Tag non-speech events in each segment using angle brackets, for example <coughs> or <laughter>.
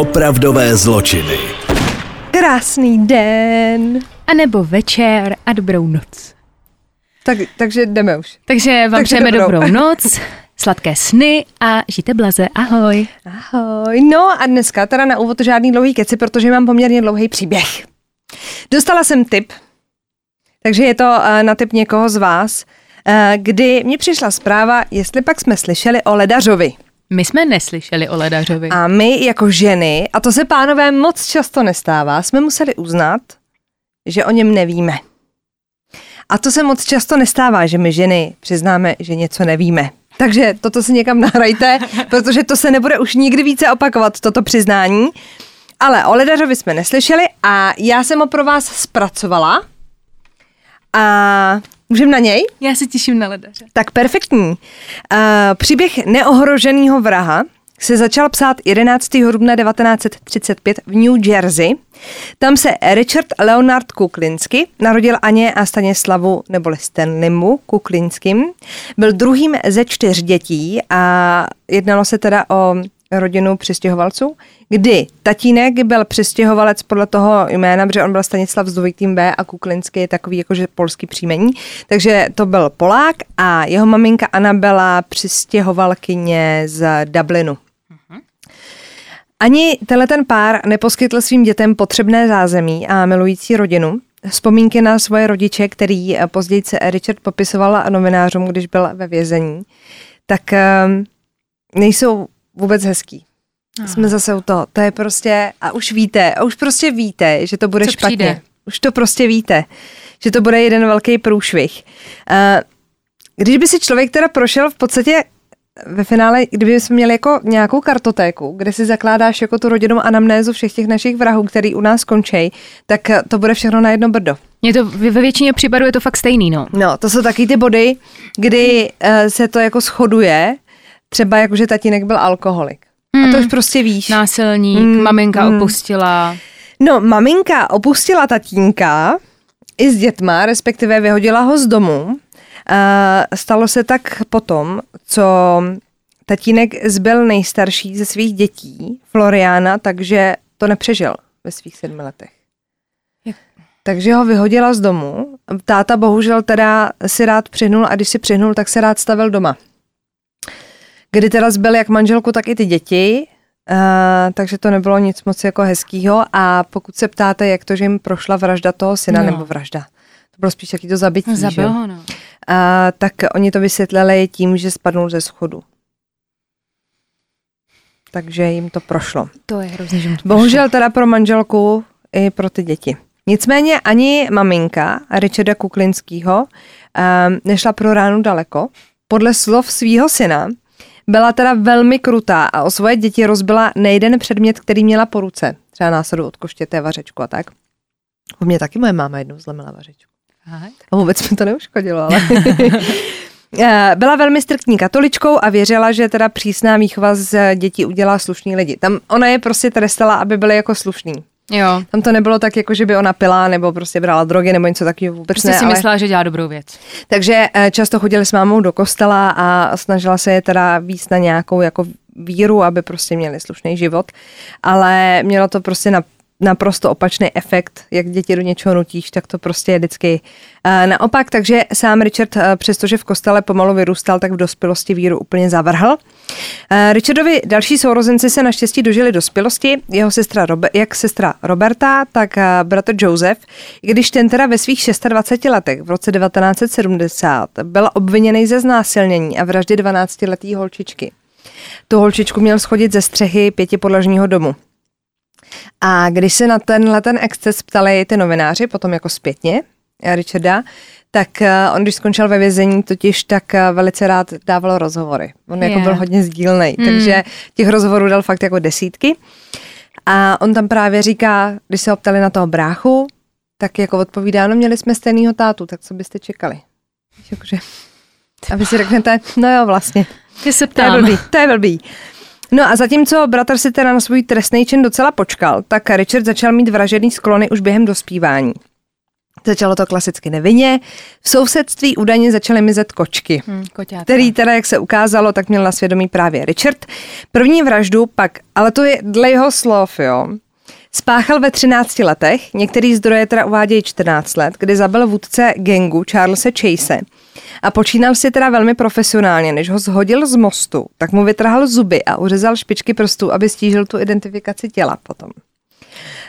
Opravdové zločiny. Krásný den. A nebo večer a dobrou noc. Tak, takže jdeme už. Takže vám Takže přejeme dobrou. dobrou <laughs> noc, sladké sny a žijte blaze. Ahoj. Ahoj. No a dneska teda na úvod žádný dlouhý keci, protože mám poměrně dlouhý příběh. Dostala jsem tip, takže je to eh, na tip někoho z vás, eh, kdy mi přišla zpráva, jestli pak jsme slyšeli o ledařovi. My jsme neslyšeli o Ledařovi. A my jako ženy, a to se pánové moc často nestává, jsme museli uznat, že o něm nevíme. A to se moc často nestává, že my ženy přiznáme, že něco nevíme. Takže toto si někam nahrajte, <laughs> protože to se nebude už nikdy více opakovat, toto přiznání. Ale o Ledařovi jsme neslyšeli a já jsem ho pro vás zpracovala. A můžeme na něj? Já se těším na Ledaře. Tak perfektní. Uh, příběh neohroženého vraha se začal psát 11. dubna 1935 v New Jersey. Tam se Richard Leonard Kuklinsky narodil Aně a Stanislavu neboli Stanleymu Kuklinským. Byl druhým ze čtyř dětí a jednalo se teda o rodinu přistěhovalců, kdy tatínek byl přistěhovalec podle toho jména, protože on byl Stanislav s dvojitým B a Kuklinsky je takový jakože polský příjmení, takže to byl Polák a jeho maminka Anna byla přistěhovalkyně z Dublinu. Ani tenhle ten pár neposkytl svým dětem potřebné zázemí a milující rodinu. Vzpomínky na svoje rodiče, který později se Richard popisoval novinářům, když byl ve vězení, tak ehm, nejsou vůbec hezký. Jsme zase u toho. To je prostě, a už víte, a už prostě víte, že to bude Co špatně. přijde? Už to prostě víte, že to bude jeden velký průšvih. Uh, když by si člověk teda prošel v podstatě ve finále, kdyby jsme měli jako nějakou kartotéku, kde si zakládáš jako tu rodinnou anamnézu všech těch našich vrahů, který u nás končí, tak eh, to bude všechno na jedno brdo. Je to, ve většině případů je to fakt stejný, no. No, to jsou taky ty body, kdy uh, se to jako shoduje, třeba jako, že tatínek byl alkoholik. A to už prostě víš. Násilník, Mm, maminka mm. opustila. No, maminka opustila tatínka i s dětma, respektive vyhodila ho z domu. Uh, stalo se tak potom, co tatínek zbyl nejstarší ze svých dětí, Floriana, takže to nepřežil ve svých sedmi letech. Jak? Takže ho vyhodila z domu. Táta bohužel teda si rád přihnul a když si přihnul, tak se rád stavil doma. Kdy teda zbyl jak manželku, tak i ty děti, uh, takže to nebylo nic moc jako hezkýho a pokud se ptáte, jak to, že jim prošla vražda toho syna, No. nebo vražda, to bylo spíš jaký to zabití, že? Zabil ho, no. A, tak oni to vysvětlili tím, že spadnul ze schodu. Takže jim to prošlo. To je hrozně, že to Bohužel teda pro manželku i pro ty děti. Nicméně ani maminka Richarda Kuklinského um, nešla pro ránu daleko. Podle slov svého syna byla teda velmi krutá a o svoje děti rozbila nejden předmět, který měla po ruce. Třeba násadu od koštěté vařečku a tak. U mě taky moje máma jednou zlomila vařečku. A vůbec mi to neuškodilo, ale... <laughs> Eh, Byla velmi striktní katoličkou a věřila, že teda přísná výchova z dětí udělá slušný lidi. Tam ona je prostě trestala, aby byly jako slušný. Jo. Tam to nebylo tak, jako že by ona pila nebo prostě brala drogy nebo něco takového vůbec Prostě ne. si ale... myslela, že dělá dobrou věc. Takže eh, často chodili s mámou do kostela a snažila se je teda víc na nějakou jako víru, aby prostě měli slušný život. Ale mělo to prostě na naprosto opačný efekt, jak děti do něčeho nutíš, tak to prostě je vždycky uh, naopak. Takže sám Richard, uh, přestože v kostele pomalu vyrůstal, tak v dospělosti víru úplně zavrhl. Uh, Richardovi další sourozenci se naštěstí dožili dospělosti, jeho sestra Robe- jak sestra Roberta, tak uh, bratr Joseph, když ten teda ve svých 26 letech v roce 1970 byl obviněný ze znásilnění a vraždy 12-letý holčičky. Tu holčičku měl schodit ze střechy pětipodlažního domu. A když se na tenhle ten exces ptali ty novináři, potom jako zpětně, eh, Richarda, tak eh, on, když skončil ve vězení, totiž tak eh, velice rád dával rozhovory. On jako Je. byl hodně sdílnej, Hmm. takže těch rozhovorů dal fakt jako desítky. A on tam právě říká, když se ho ptali na toho bráchu, tak jako odpovídá, no měli jsme stejného tátu, tak co byste čekali? Jakože, a vy si řeknete, no jo, vlastně. Ty se To je ptám. blbý, to je blbý. No a zatímco bratr si teda na svůj trestný čin docela počkal, tak Richard začal mít vražedný sklony už během dospívání. Začalo to klasicky nevinně. V sousedství údajně začaly mizet kočky, Hmm, koťátka. který teda, jak se ukázalo, tak měl na svědomí právě Richard. První vraždu pak, ale to je dle jeho slov, jo, Spáchal ve 13 letech, některý zdroje teda uvádějí 14 let, kdy zabil vůdce gengu Charlesa Chase. A počínal si teda velmi profesionálně, než ho zhodil z mostu, tak mu vytrhal zuby a uřezal špičky prstů, aby stížil tu identifikaci těla potom.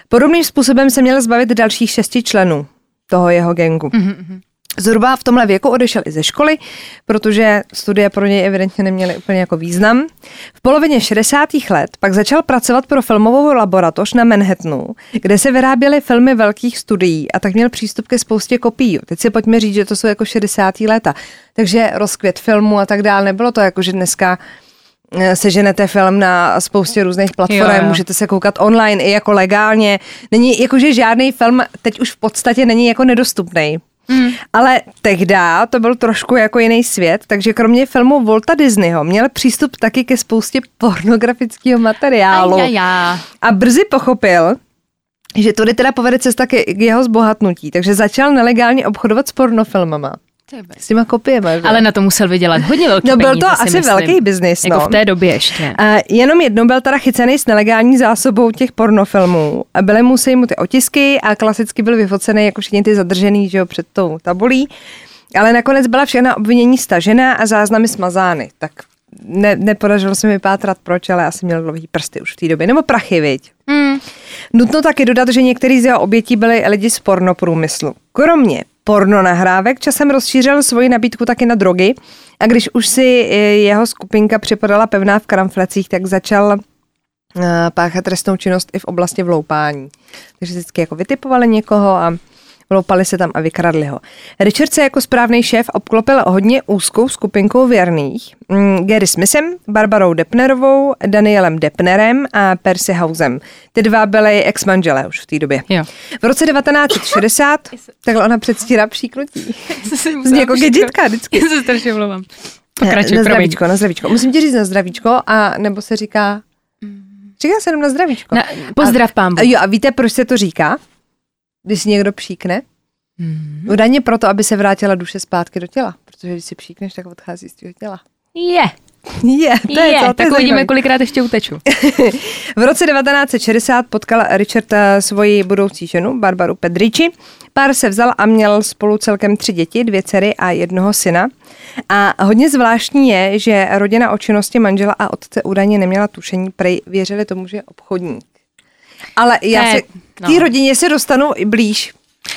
Podobným způsobem se měl zbavit dalších šesti členů toho jeho gengu. Mm-hmm. Zhruba v tomhle věku odešel i ze školy, protože studie pro něj evidentně neměly úplně jako význam. V polovině 60. let pak začal pracovat pro filmovou laboratoř na Manhattanu, kde se vyráběly filmy velkých studií a tak měl přístup ke spoustě kopií. Teď si pojďme říct, že to jsou jako 60. léta. Takže rozkvět filmu a tak dále. Nebylo to jako, že dneska seženete film na spoustě různých platform, Jo, jo. můžete se koukat online i jako legálně. Není jakože žádný film teď už v podstatě není jako nedostupný. Mm. Ale tehdy to byl trošku jako jiný svět, takže kromě filmu Volta Disneyho měl přístup taky ke spoustě pornografického materiálu. Aj, aj, aj. A brzy pochopil, že tudy teda povede cesta k jeho zbohatnutí, takže začal nelegálně obchodovat s pornofilmama. S těma kopiemi. že? Ale na to musel vydělat hodně velký No byl peníze, to si asi myslím. velký biznis, Jako no. v té době ještě. A jenom jednou byl teda chycený s nelegální zásobou těch pornofilmů. A byly mu se mu ty otisky a klasicky byl vyfocený jako všichni ty zadržený, že jo, před tou tabulí. Ale nakonec byla všechna obvinění stažena a záznamy smazány. Tak ne, nepodařilo se mi vypátrat proč, ale asi měl dlouhý prsty už v té době. Nebo prachy, viď? Hmm. Nutno taky dodat, že některý z jeho obětí byli lidi z pornoprůmyslu. Kromě porno nahrávek časem rozšířil svoji nabídku taky na drogy a když už si eh, jeho skupinka připadala pevná v kramflecích, tak začal eh, páchat trestnou činnost i v oblasti vloupání. Takže vždycky jako vytipovali někoho a vloupali se tam a vykradli ho. Richard se jako správný šéf obklopil hodně úzkou skupinkou věrných. Mm, Gary Smithem, Barbarou Depnerovou, Danielem Depnerem a Percy Housem. Ty dva byly ex-manželé už v té době. Jo. V roce 1960, <coughs> takhle ona předstírá příkrutí. Zní jako gadgetka vždycky. Já se strašně mluvám. Pokračuj, na promiň. zdravíčko, na zdravíčko. Musím ti říct na zdravíčko, a nebo se říká... Říká se jenom na zdravíčko. Na, pozdrav pán jo, a víte, proč se to říká? Když si někdo příkne? Mhm. Údajně proto, aby se vrátila duše zpátky do těla. Protože když si příkneš, tak odchází z tvého těla. Je, Je, to je, je, to, to tak je uvidíme, kolikrát ještě uteču. <laughs> V roce 1960 potkal Richard eh, svoji budoucí ženu, Barbaru Pedrici. Pár se vzal a měl spolu celkem tři děti, dvě dcery a jednoho syna. A hodně zvláštní je, že rodina o činnosti manžela a otce údajně neměla tušení, prej věřili tomu, že je obchodník. Ale já Ne, se k té no. rodině se dostanu i blíž.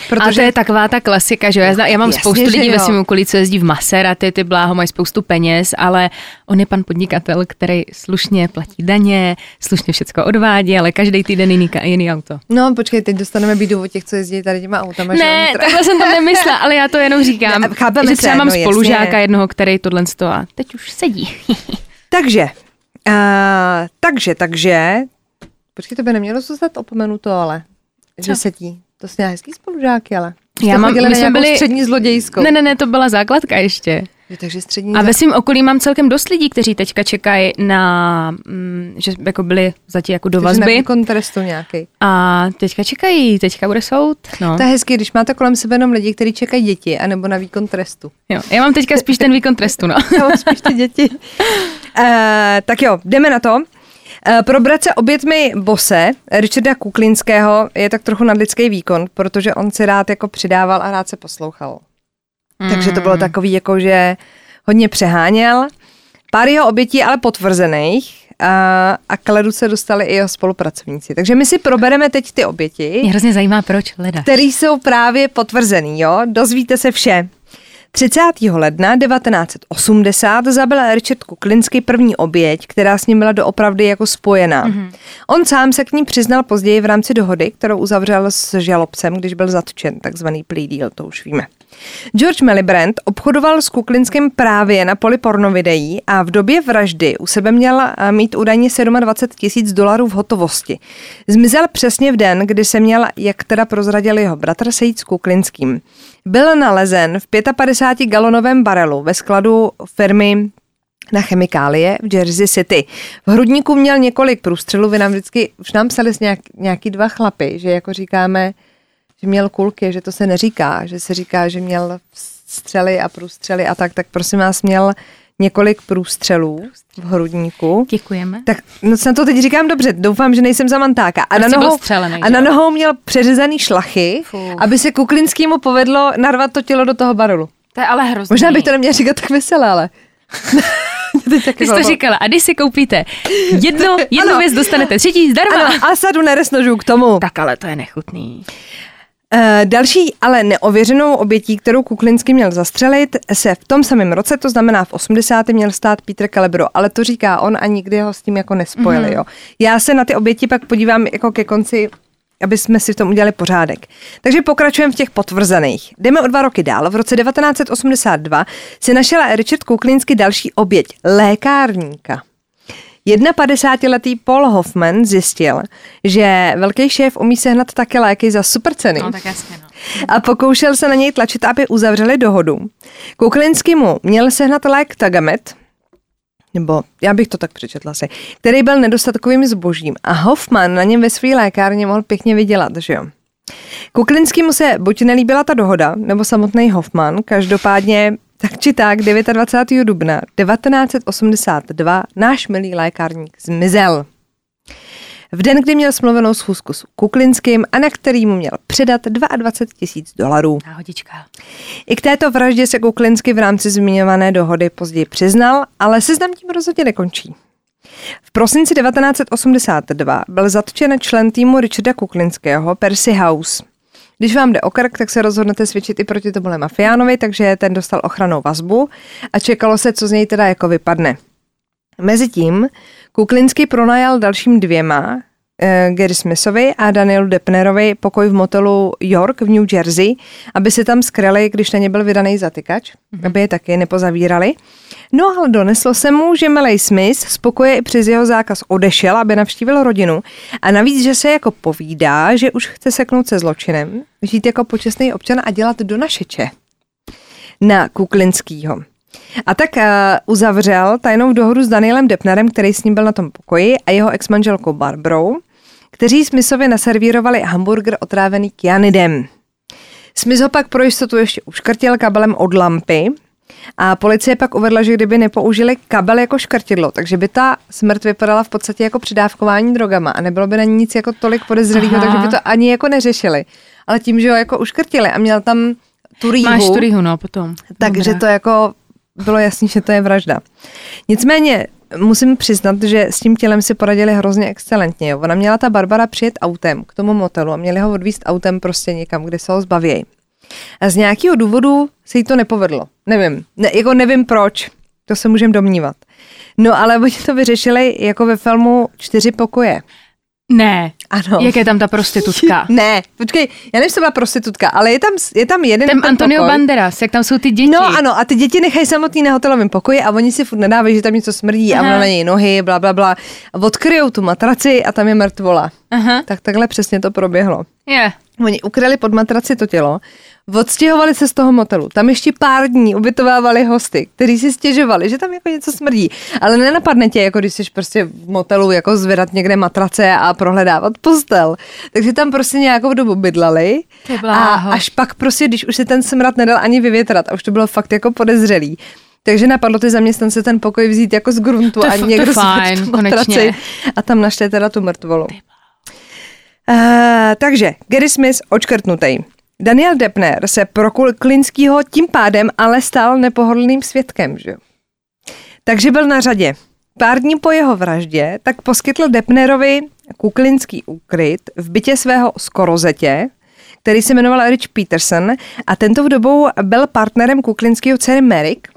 Protože... A to je taková ta klasika, že jo? já, zna, já mám Jasně, spoustu lidí ve svém okolí, co jezdí v Maserati, ty bláho mají spoustu peněz, ale on je pan podnikatel, který slušně platí daně, slušně všechno odvádí, ale každý týden jiný, jiný auto. No, počkej, teď dostaneme bídu o těch, co jezdí tady těma autama. že Ne, teda- takhle jsem to nemyslela, ale já to jenom říkám, Ne, chápeme že třeba se, mám no, jasně. spolužáka jednoho, který tohle z toho a teď už sedí. <laughs> Takže, uh, takže, takže, počkej, to by nemělo zůstat opomenuto, ale, že Co? sedí. To jsou hezký spolužáky, ale. Já Jste mám- chodili my jsme byli- střední zlodějskou. ne, ne, ne, to byla základka ještě. Jo, takže střední A ve svém okolí mám celkem dost lidí, kteří teďka čekají na, mm, že jako byli zatím jako do takže na vazby trestu nějaký. a teďka čekají, teďka bude soud. No. To je hezky, když máte kolem sebe jenom lidi, kteří čekají děti, anebo na výkon trestu. Jo, já mám teďka spíš ten výkon trestu, no. <laughs> Já mám spíš ty děti. Uh, <laughs> tak jo, jdeme na to. Uh, probrat se obětmi bose Richarda Kuklinského je tak trochu nadlidský výkon, protože on si rád jako přidával a rád se poslouchal. Takže to Mm. bylo takový, jako že hodně přeháněl. Pár jeho obětí ale potvrzených a, a k ledu se dostali i jeho spolupracovníci. Takže my si probereme teď ty oběti, Mě hrozně zajímá, proč leda. které jsou právě potvrzený, jo? Dozvíte se vše. 30. ledna 1980 zabil Richard Kuklinsky první oběť, která s ním byla doopravdy jako spojená. Mm-hmm. On sám se k ní přiznal později v rámci dohody, kterou uzavřel s žalobcem, když byl zatčen, takzvaný plea deal, to už víme. George Milibrandt obchodoval s Kuklinským právě na poli pornovideí a v době vraždy u sebe měl eh, mít údajně 27 tisíc dolarů v hotovosti. Zmizel přesně v den, kdy se měl, jak teda prozradil jeho bratr, sejít s Kuklinským. Byl nalezen v 55 galonovém barelu ve skladu firmy na chemikálie v Jersey City. V hrudníku měl několik průstřelů, vy nám vždycky, už nám psali nějak, nějaký dva chlapy, že jako říkáme, že měl kulky, že to se neříká, že se říká, že měl střely a průstřely a tak, tak prosím vás měl několik průstřelů v hrudníku. Děkujeme. Tak no, na to teď říkám dobře, doufám, že nejsem zamantáka. A, na nohou, a na nohou měl přeřezaný šlachy, Fuh. aby se Kuklinskýmu povedlo narvat to tělo do toho barolu. To je ale hrozný. Možná bych to neměla říkat tak veselé, ale... <laughs> Ty jsi to říkala, a když si koupíte jedno, <laughs> jednu věc, dostanete třetí zdarma. Ano, a sadu neresnožů k tomu. Tak ale to je nechutný. Uh, další, ale neověřenou obětí, kterou Kuklinsky měl zastřelit, se v tom samém roce, to znamená v 80. měl stát Peter Calebro, ale to říká on a nikdy ho s tím jako nespojili. Mm-hmm. Jo. Já se na ty oběti pak podívám jako ke konci aby jsme si v tom udělali pořádek. Takže pokračujeme v těch potvrzených. Jdeme o dva roky dál. V roce 1982 si našel Richard Kuklinsky další oběť, lékárníka. 51-letý Paul Hoffman zjistil, že velký šéf umí sehnat také léky za super ceny. No, tak jasně, no. A pokoušel se na něj tlačit, aby uzavřeli dohodu. Kuklinsky mu měl sehnat lék Tagamet, nebo já bych to tak přečetla si, který byl nedostatkovým zbožím a Hoffman na něm ve své lékárně mohl pěkně vydělat, že jo. Kuklinskému se buď nelíbila ta dohoda, nebo samotný Hoffman, každopádně tak či tak 29. dubna 1982 náš milý lékárník zmizel. V den, kdy měl smluvenou schůzku s Kuklinským a na který mu měl předat 22 tisíc dolarů. Náhodička. I k této vraždě se Kuklinsky v rámci zmiňované dohody později přiznal, ale seznam tím rozhodně nekončí. V prosinci 1982 byl zatčen člen týmu Richarda Kuklinského Percy House. Když vám jde o krk, tak se rozhodnete svědčit i proti tomuhle mafiánovi, takže ten dostal ochranou vazbu a čekalo se, co z něj teda jako vypadne. Mezitím Kuklinsky pronajal dalším dvěma, Gary Smithovi a Danielu Depnerovi pokoj v motelu York v New Jersey, aby se tam skryli, když na ně byl vydaný zatykač, mm-hmm. aby je taky nepozavírali. No ale doneslo se mu, že Malej Smith z pokoje i přes jeho zákaz odešel, aby navštívil rodinu a navíc, že se jako povídá, že už chce seknout se zločinem, žít jako počestný občan a dělat do našeče na Kuklinskýho. A tak uh, uzavřel tajnou dohodu s Danielem Depnerem, který s ním byl na tom pokoji, a jeho exmanželkou Barbrou, kteří Smithovi naservírovali hamburger otrávený kyanidem. Smith ho pak pro jistotu ještě uškrtil kabelem od lampy a policie pak uvedla, že kdyby nepoužili kabel jako škrtidlo, takže by ta smrt vypadala v podstatě jako přidávkování drogama a nebylo by na ní nic jako tolik podezřelého, takže by to ani jako neřešili. Ale tím, že ho jako uškrtili a měl tam tu rýhu, Máš tu rýhu, no, potom. Takže to jako bylo jasný, že to je vražda. Nicméně musím přiznat, že s tím tělem si poradili hrozně excelentně. Jo. Ona měla ta Barbara přijet autem k tomu motelu a měli ho odvíst autem prostě někam, kde se ho zbavějí. A z nějakého důvodu se jí to nepovedlo. Nevím. Ne, jako nevím proč. To se můžeme domnívat. No ale oni to vyřešili jako ve filmu Čtyři pokoje. Ne. Ano. Jak je tam ta prostitutka? <laughs> ne, počkej, já nevím, byla prostitutka, ale je tam, je tam jeden ten, ten Antonio pokoj. Banderas, jak tam jsou ty děti. No ano, a ty děti nechají samotný na hotelovém pokoji a oni si furt nedávají, že tam něco smrdí Aha. a na něj nohy, bla, bla, bla. Odkryjou tu matraci a tam je mrtvola. Aha. Tak takhle přesně to proběhlo. Je. Yeah. Oni ukryli pod matraci to tělo, odstěhovali se z toho motelu. Tam ještě pár dní ubytovávali hosty, kteří si stěžovali, že tam jako něco smrdí. Ale nenapadne tě, jako když jsi prostě v motelu jako zvedat někde matrace a prohledávat postel. Takže tam prostě nějakou dobu bydleli. A až pak prostě, když už se ten smrad nedal ani vyvětrat a už to bylo fakt jako podezřelý, takže napadlo ty zaměstnance ten pokoj vzít jako z gruntu to a někdo to fajn, matraci a tam našli teda tu mrtvolu. Uh, takže Gary Smith očkrtnutý. Daniel Depner se pro Klinskýho tím pádem ale stal nepohodlným svědkem. Že? Takže byl na řadě. Pár dní po jeho vraždě tak poskytl Depnerovi kuklinský úkryt v bytě svého skorozetě, který se jmenoval Rich Peterson a tento v dobou byl partnerem kuklinského dcery Merrick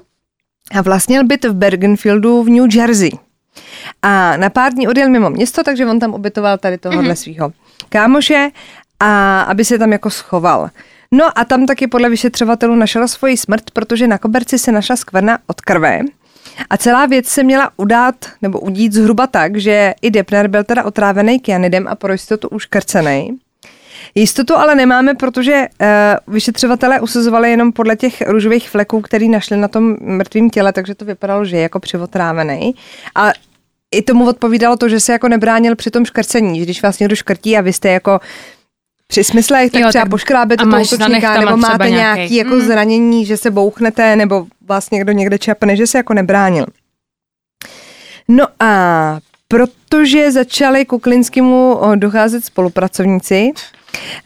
a vlastnil byt v Bergenfieldu v New Jersey. A na pár dní odjel mimo město, takže on tam ubytoval tady tohohle mm-hmm. svého kámoše a aby se tam jako schoval. No a tam taky podle vyšetřovatelů našel svoji smrt, protože na koberci se našla skvrna od krve. A celá věc se měla udát nebo udít zhruba tak, že i Depner byl teda otrávený kyanidem a pro jistotu už krcený. Jistotu ale nemáme, protože uh, vyšetřovatelé usuzovali jenom podle těch růžových fleků, který našli na tom mrtvém těle, takže to vypadalo, že je jako přivotrávený. A i tomu odpovídalo to, že se jako nebránil při tom škrcení, že když vás někdo škrtí a vy jste jako při smyslech, tak Jo, třeba tak poškrábete toho útočníka, nebo máte nějaký nějaký. jako Mm. zranění, že se bouchnete, nebo vás někdo někde čapne, že se jako nebránil. No a protože začali Kuklinskému o, docházet spolupracovníci,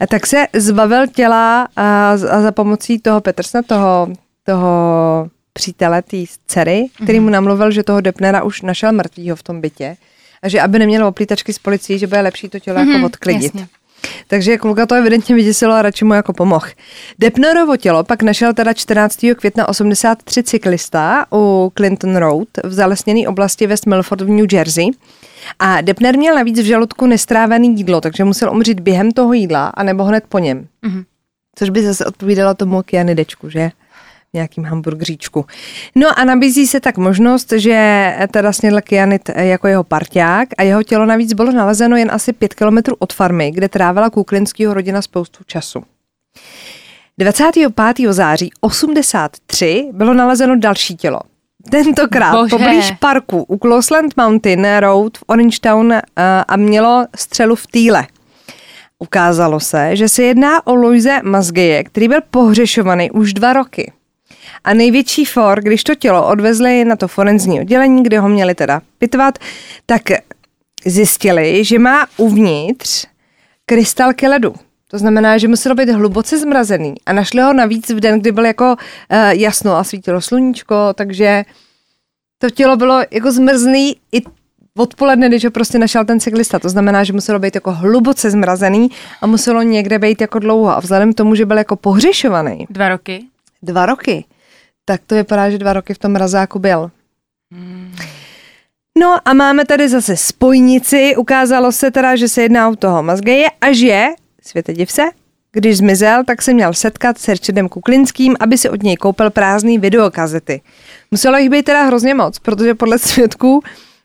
tak se zbavil těla a, za pomocí toho Petersna, toho, toho přítele, té dcery, který mu namluvil, že toho Depnera už našel mrtvýho v tom bytě a že aby neměl oplítačky s policií, že bude lepší to tělo jako odklidit. jasně. Takže kluka to evidentně vyděsilo a radši mu jako pomohl. Depnerovo tělo pak našel teda 14. května 83 cyklista u Clinton Road v zalesněné oblasti West Milford v New Jersey. A Depner měl navíc v žaludku nestrávený jídlo, takže musel umřít během toho jídla, anebo hned po něm. Mhm. Což by zase odpovídalo tomu kyanidečku, že? Nějakým hamburgříčku. No a nabízí se tak možnost, že teda snědl kyanid jako jeho parťák a jeho tělo navíc bylo nalezeno jen asi pět kilometrů od farmy, kde trávila Kuklinského rodina spoustu času. 25. září 83 bylo nalezeno další tělo. Tentokrát Bože. poblíž parku u Closeland Mountain Road v Orangetown uh, a mělo střelu v týle. Ukázalo se, že se jedná o Louise Mazgeje, který byl pohřešovaný už dva roky. A největší for, když to tělo odvezli na to forenzní oddělení, kde ho měli teda pitvat, tak zjistili, že má uvnitř krystalky ledu. To znamená, že muselo být hluboce zmrazený a našli ho navíc v den, kdy byl jako uh, jasno a svítilo sluníčko, takže to tělo bylo jako zmrzný i odpoledne, když ho prostě našel ten cyklista. To znamená, že muselo být jako hluboce zmrazený a muselo někde být jako dlouho. A vzhledem k tomu, že byl jako pohřešovaný Dva roky. dva roky, tak to vypadá, že dva roky v tom mrazáku byl. No a máme tady zase spojnici. Ukázalo se teda, že se jedná o toho Mazgeje a že, světe div se, když zmizel, tak se měl setkat s Richardem Kuklinským, aby si od něj koupil prázdný videokazety. Muselo jich být teda hrozně moc, protože podle svědků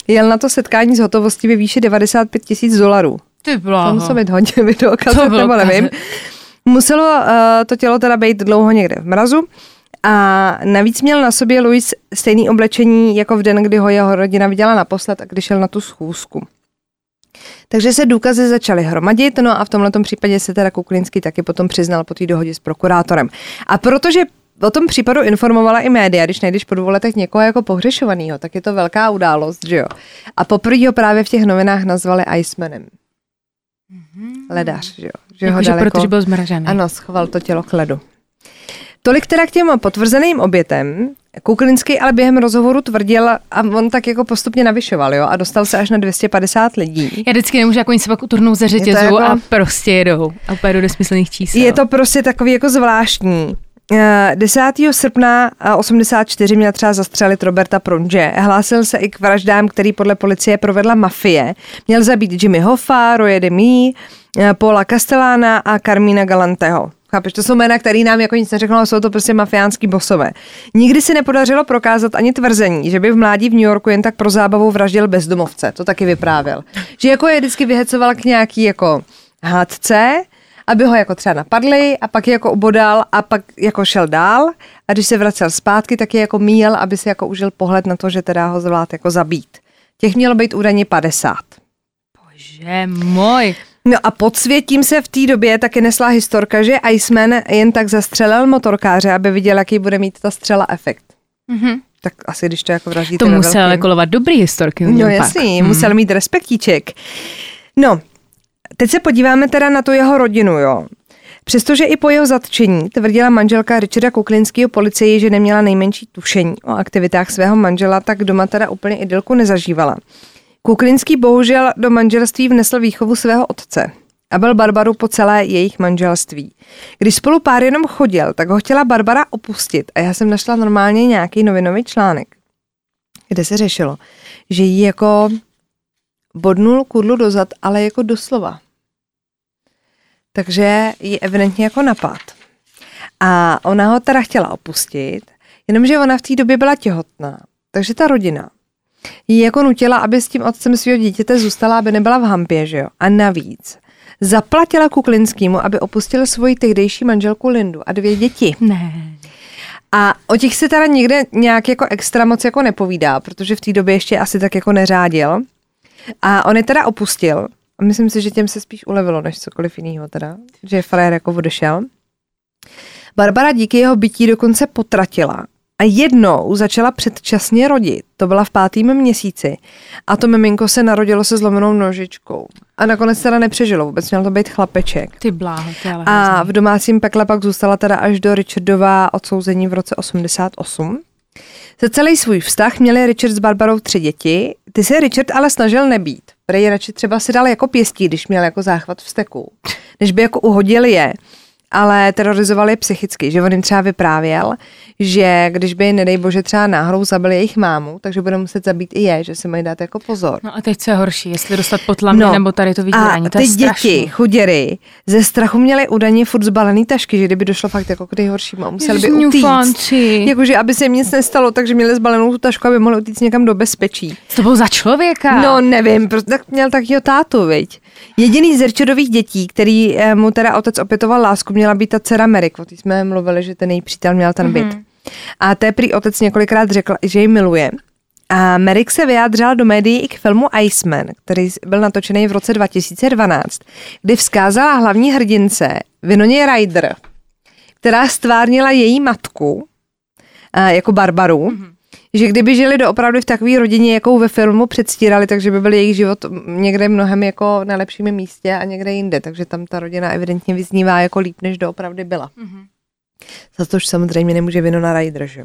jel na to setkání z hotovostí ve výši 95 tisíc dolarů. Ty To bláho. muselo být hodně videokazet, To nebo nevím. Muselo uh, to tělo teda být dlouho někde v mrazu a navíc měl na sobě Louis stejný oblečení jako v den, kdy ho jeho rodina viděla naposled a když šel na tu schůzku. Takže se důkazy začaly hromadit, no a v tomhle případě se teda Kuklinský taky potom přiznal po té dohodě s prokurátorem. A protože o tom případu informovala i média, když najdeš po dvou letech někoho jako pohřešovanýho, tak je to velká událost, že jo. A poprvé ho právě v těch novinách nazvali Icemanem. Ledař, že jo. Že ho Jakože dal protože byl zmražený. ano, schoval to tělo k ledu. Tolik teda k těm potvrzeným obětem. Kuklinský ale během rozhovoru tvrdil, a on tak jako postupně navyšoval, jo, a dostal se až na 250 lidí. Já vždycky nemůžu, jako oni se pak utrhnou ze řetězu jako- a prostě jedou. A úplně do nesmyslných čísel. Je to prostě takový jako zvláštní. Eh, 10. srpna eh, 84 měl třeba zastřelit Roberta Pronge. Hlásil se i k vraždám, který podle policie provedla mafie. Měl zabít Jimmy Hoffa, Roye Demi, eh, Paula Castellana a Carmina Galanteho. Chápeš, to jsou jména, které nám jako nic neřeknou, ale jsou to prostě mafiánský bosové. Nikdy si nepodařilo prokázat ani tvrzení, že by v mládí v New Yorku jen tak pro zábavu vraždil bezdomovce. To taky vyprávěl. Že jako je vždycky vyhecoval k nějaký jako hádce, aby ho jako třeba napadli a pak je jako ubodal a pak jako šel dál a když se vracel zpátky, tak je jako míjel, aby si jako užil pohled na to, že teda ho zvlád jako zabít. Těch mělo být údajně 50. Bože můj. No a podsvětím se v té době taky nesla historka, že Iceman jen tak zastřelil motorkáře, aby viděl, jaký bude mít ta střela efekt. Mhm. Tak asi když to jako vraždíte To musel velkým. kolovat dobrý historky. No jasný, pak. musel mít respektíček. No, teď se podíváme teda na tu jeho rodinu, jo. Přestože i po jeho zatčení tvrdila manželka Richarda Kuklinského policii, že neměla nejmenší tušení o aktivitách svého manžela, tak doma teda úplně idylku nezažívala. Kuklinský bohužel do manželství vnesl výchovu svého otce a byl Barbaru po celé jejich manželství. Když spolu pár jenom chodil, tak ho chtěla Barbara opustit a já jsem našla normálně nějaký novinový článek, kde se řešilo, že jí jako bodnul kudlu dozad, ale jako doslova. Takže ji evidentně jako napad. A ona ho teda chtěla opustit, jenomže ona v té době byla těhotná. Takže ta rodina ji jako nutila, aby s tím otcem svého dítěte zůstala, aby nebyla v hampě, že jo. A navíc zaplatila Kuklinskýmu, aby opustil svoji tehdejší manželku Lindu a dvě děti. Ne. A o těch se teda nikde nějak jako extra moc jako nepovídá, protože v té době ještě asi tak jako neřádil. A on je teda opustil A myslím si, že těm se spíš ulevilo, než cokoliv jiného teda, že frajer jako odešel. Barbara díky jeho bytí dokonce potratila a jednou začala předčasně rodit. To byla v pátém měsíci. A to miminko se narodilo se zlomenou nožičkou. A nakonec teda nepřežilo, vůbec měl to být chlapeček. Ty bláho, to je ale A hrozný. v domácím pekle pak zůstala teda až do Richardova odsouzení v roce 88. Za celý svůj vztah měli Richard s Barbarou tři děti. Ty se Richard ale snažil nebýt. Prej radši třeba si dal jako pěstí, když měl jako záchvat vzteku, než by jako uhodil je ale terorizovali je psychicky, že on jim třeba vyprávěl, že když by, nedej bože, třeba náhodou zabili jejich mámu, takže bude muset zabít i je, že se mají dát jako pozor. No a teď co je horší, jestli dostat potlamě no, nebo tady to vydírání, a to je ty strašný. děti, chuděry, ze strachu měly údajně furt zbalený tašky, že kdyby došlo fakt jako k nejhoršímu, museli by utíct. Jakože, aby se jim nic nestalo, takže měli zbalenou tu tašku, aby mohli utíct někam do bezpečí. Co to bylo za člověka? No nevím, prostě tak měl takovýho tátu, viď. Jediný z Richardových dětí, který eh, mu teda otec opětoval lásku, měla být ta dcera Merrick. O jsme mluvili, že ten její přítel měl ten byt. Mm-hmm. A té prý otec několikrát řekl, že ji miluje. A Merrick se vyjádřila do médií i k filmu Iceman, který byl natočený v roce 2012, kdy vzkázala hlavní hrdince Vinoně Ryder, která stvárnila její matku a, jako Barbaru, mm-hmm. Že kdyby žili doopravdy v takové rodině, jakou ve filmu předstírali, takže by byl jejich život někde mnohem jako na lepším místě a někde jinde, takže tam ta rodina evidentně vyznívá jako líp, než doopravdy byla. Mm-hmm. Za to už samozřejmě nemůže Winona Ryder, že?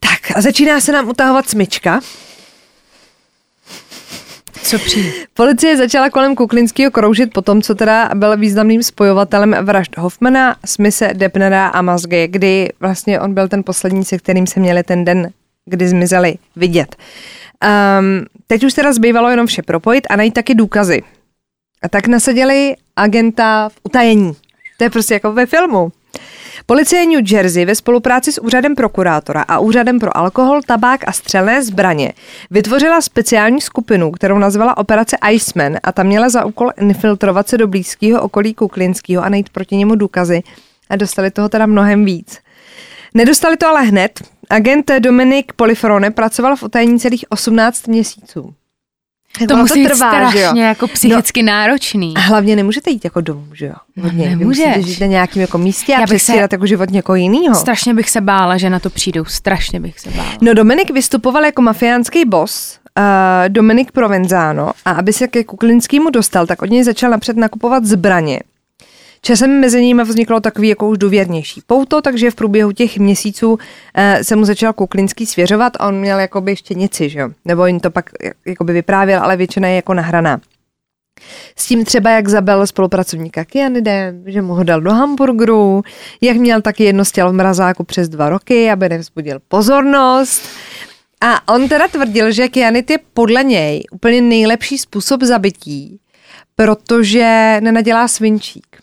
Tak a začíná se nám utahovat smyčka. Co přijde? Policie začala kolem Kuklinského kroužit po tom, co teda byl významným spojovatelem vražd Hoffmana, Smise, Debnera a Mazge, kdy vlastně on byl ten poslední, se kterým se měli ten den, kdy zmizeli, vidět. Um, teď už teda zbývalo jenom vše propojit a najít taky důkazy. A tak nasadili agenta v utajení. To je prostě jako ve filmu. Policie New Jersey ve spolupráci s úřadem prokurátora a úřadem pro alkohol, tabák a střelné zbraně vytvořila speciální skupinu, kterou nazvala Operace Iceman a ta měla za úkol infiltrovat se do blízkého okolí Kuklinského a najít proti němu důkazy a dostali toho teda mnohem víc. Nedostali to ale hned. Agent Dominik Polifrone pracoval v utajení celých 18 měsíců. Jak To ono musí být trvá, jo? strašně jako psychicky no. náročný. A hlavně nemůžete jít jako domů, že jo? No, Hodně. Vy nemůžeš. musíte žít na nějakém jako místě a Já bych se- jako život někoho jiného. Strašně bych se bála, že na to přijdou. Strašně bych se bála. No Dominik vystupoval jako mafiánský boss, uh, Dominik Provenzano, a aby se ke Kuklinskému dostal, tak od něj začal napřed nakupovat zbraně. Časem mezi nimi vzniklo takový jako už důvěrnější pouto, takže v průběhu těch měsíců uh, se mu začal Kuklinský svěřovat a on měl jakoby štěnici, že jo? Nebo jim to pak jak- jakoby vyprávěl, ale většina je jako nahraná. S tím třeba, jak zabil spolupracovníka kyanidem, že mu ho dal do hamburgeru, jak měl taky jedno z těl v mrazáku přes dva roky, aby nevzbudil pozornost. A on teda tvrdil, že kyanid je podle něj úplně nejlepší způsob zabití, protože nenadělá svinčík.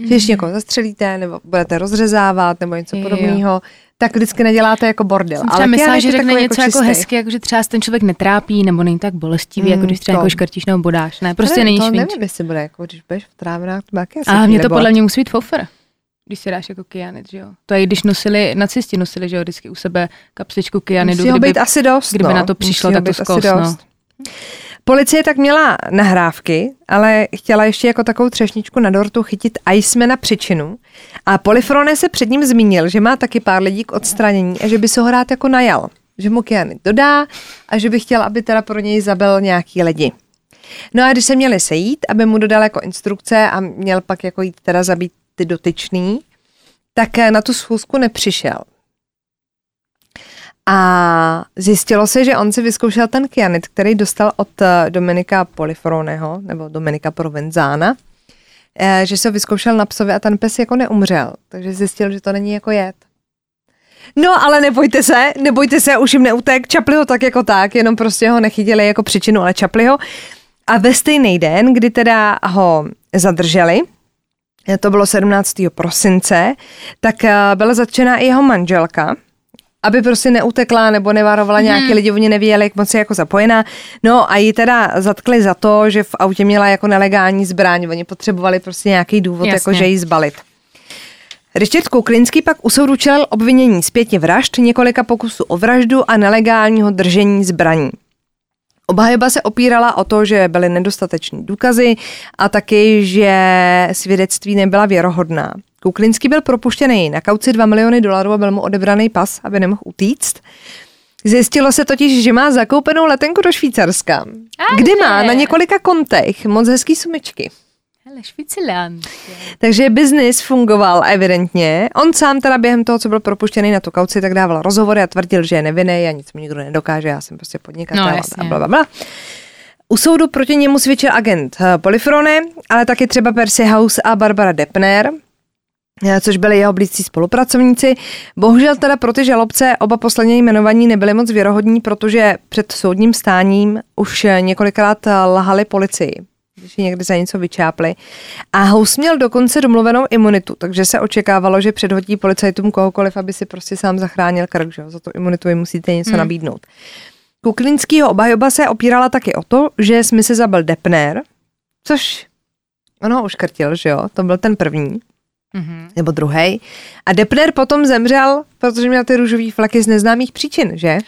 Že když někoho zastřelíte, nebo budete rozřezávat, nebo něco Jo. podobného, tak vždycky neděláte jako bordel. Jsem třeba myslela, že řekne něco jako, čistý. hezky, jako že třeba ten člověk netrápí, nebo není tak bolestivý, Mm, jako když třeba to. jako škrtíš nebo bodáš. Ne, prostě Ale není to švinč. nevím, jestli bude, jako když budeš v trávinách, to taky A hlavně to podle mě musí být fofer. Když si dáš jako kyanid, že jo. To je, když nosili, nacisti nosili, že jo, vždycky u sebe kapsličku kyanidu, Musí ho kdyby, být asi dost, kdyby no. na to přišlo, Musí ho tak to zkous, no. Policie tak měla nahrávky, ale chtěla ještě jako takovou třešničku na dortu chytit Icemana příčinu. A Polifrone se před ním zmínil, že má taky pár lidí k odstranění a že by se ho rád jako najal. Že mu kyanid dodá a že by chtěl, aby teda pro něj zabil nějaký lidi. No a když se měli sejít, aby mu dodal jako instrukce a měl pak jako jít teda zabít ty dotyčný, tak na tu schůzku nepřišel. A zjistilo se, že on si vyzkoušel ten kyanid, který dostal od eh, Dominika Polifroneho, nebo Dominika Provenzána, eh, že se ho vyzkoušel na psovi a ten pes jako neumřel. Takže zjistil, že to není jako jed. No, ale nebojte se, nebojte se, už jim neutek, čapli ho tak jako tak, jenom prostě ho nechytili jako příčinu, ale čapli ho. A ve stejný den, kdy teda ho zadrželi, to bylo 17. prosince, tak eh, byla zatčená i jeho manželka, aby prostě neutekla nebo nevarovala nějaký lidi, oni nevěděli, jak moc je jako zapojená. No a ji teda zatkli za to, že v autě měla jako nelegální zbraň, oni potřebovali prostě nějaký důvod, Jasně. jako že ji zbalit. Richard Kuklinský pak u soudu čelil obvinění z pěti vražd, několika pokusů o vraždu a nelegálního držení zbraní. Obhajoba se opírala o to, že byly nedostateční důkazy a taky, že svědectví nebyla věrohodná. Kuklinský byl propuštěný na kauci 2 miliony dolarů a byl mu odebraný pas, aby nemohl utíct. Zjistilo se totiž, že má zakoupenou letenku do Švýcarska, A kde ne. má na několika kontech moc hezký sumičky. Hele, Švýcarland. Takže biznis fungoval evidentně. On sám teda během toho, co byl propuštěný na tu kauci, tak dával rozhovory a tvrdil, že je nevinný a nic mu nikdo nedokáže, já jsem prostě podnikatel No, a bla, bla, bla. U soudu proti němu svědčil agent eh, Polyfrone, ale taky třeba Percy House a Barbara Depner, což byli jeho blízcí spolupracovníci. Bohužel teda pro ty žalobce oba posledně jmenovaní nebyly moc věrohodní, protože před soudním stáním už eh, několikrát eh, lhali policii když ji někdy za něco vyčápli. A House měl dokonce domluvenou imunitu, takže se očekávalo, že předhodí policajtům kohokoliv, aby si prostě sám zachránil krk, že jo? za to imunitu jim musíte něco hmm. nabídnout. Kuklinskýho obhajoba se opírala taky o to, že se zabil Depner, což ono ho uškrtil, že jo, to byl ten první, Mhm. nebo druhý. A Depner potom zemřel, protože měl ty růžový flaky z neznámých příčin, že?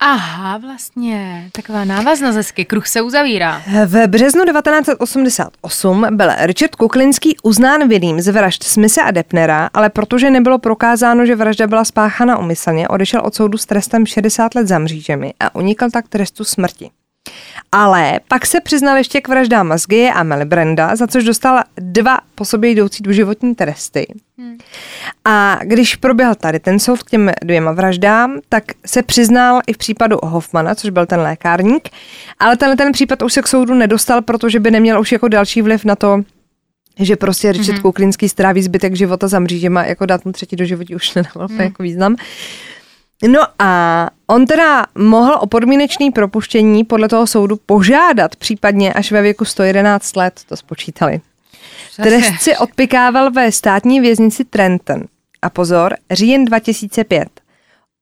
Aha, vlastně. Taková návaznost hezky. Kruh se uzavírá. V březnu 1988 byl Richard Kuklinský uznán vinným z vražd Smise a Depnera, ale protože nebylo prokázáno, že vražda byla spáchána umyslně, odešel od soudu s trestem 60 let za mřížemi a unikl tak trestu smrti. Ale pak se přiznal ještě k vraždám Mazgie a Melibranda, za což dostal dva po sobě jdoucí doživotní tresty. A když proběhl tady ten soud k těm dvěma vraždám, tak se přiznal i v případu Hoffmana, což byl ten lékárník, ale tenhle ten případ už se k soudu nedostal, protože by neměl už jako další vliv na to, že prostě Richard mm-hmm. Kuklinský stráví zbytek života za mřížema, jako dát mu třetí do životí už <laughs> nedával mm. jako význam. No a on teda mohl o podmínečný propuštění podle toho soudu požádat případně až ve věku 111 let, to spočítali. Trest si odpikával ve státní věznici Trenton. A pozor, říjen 2005.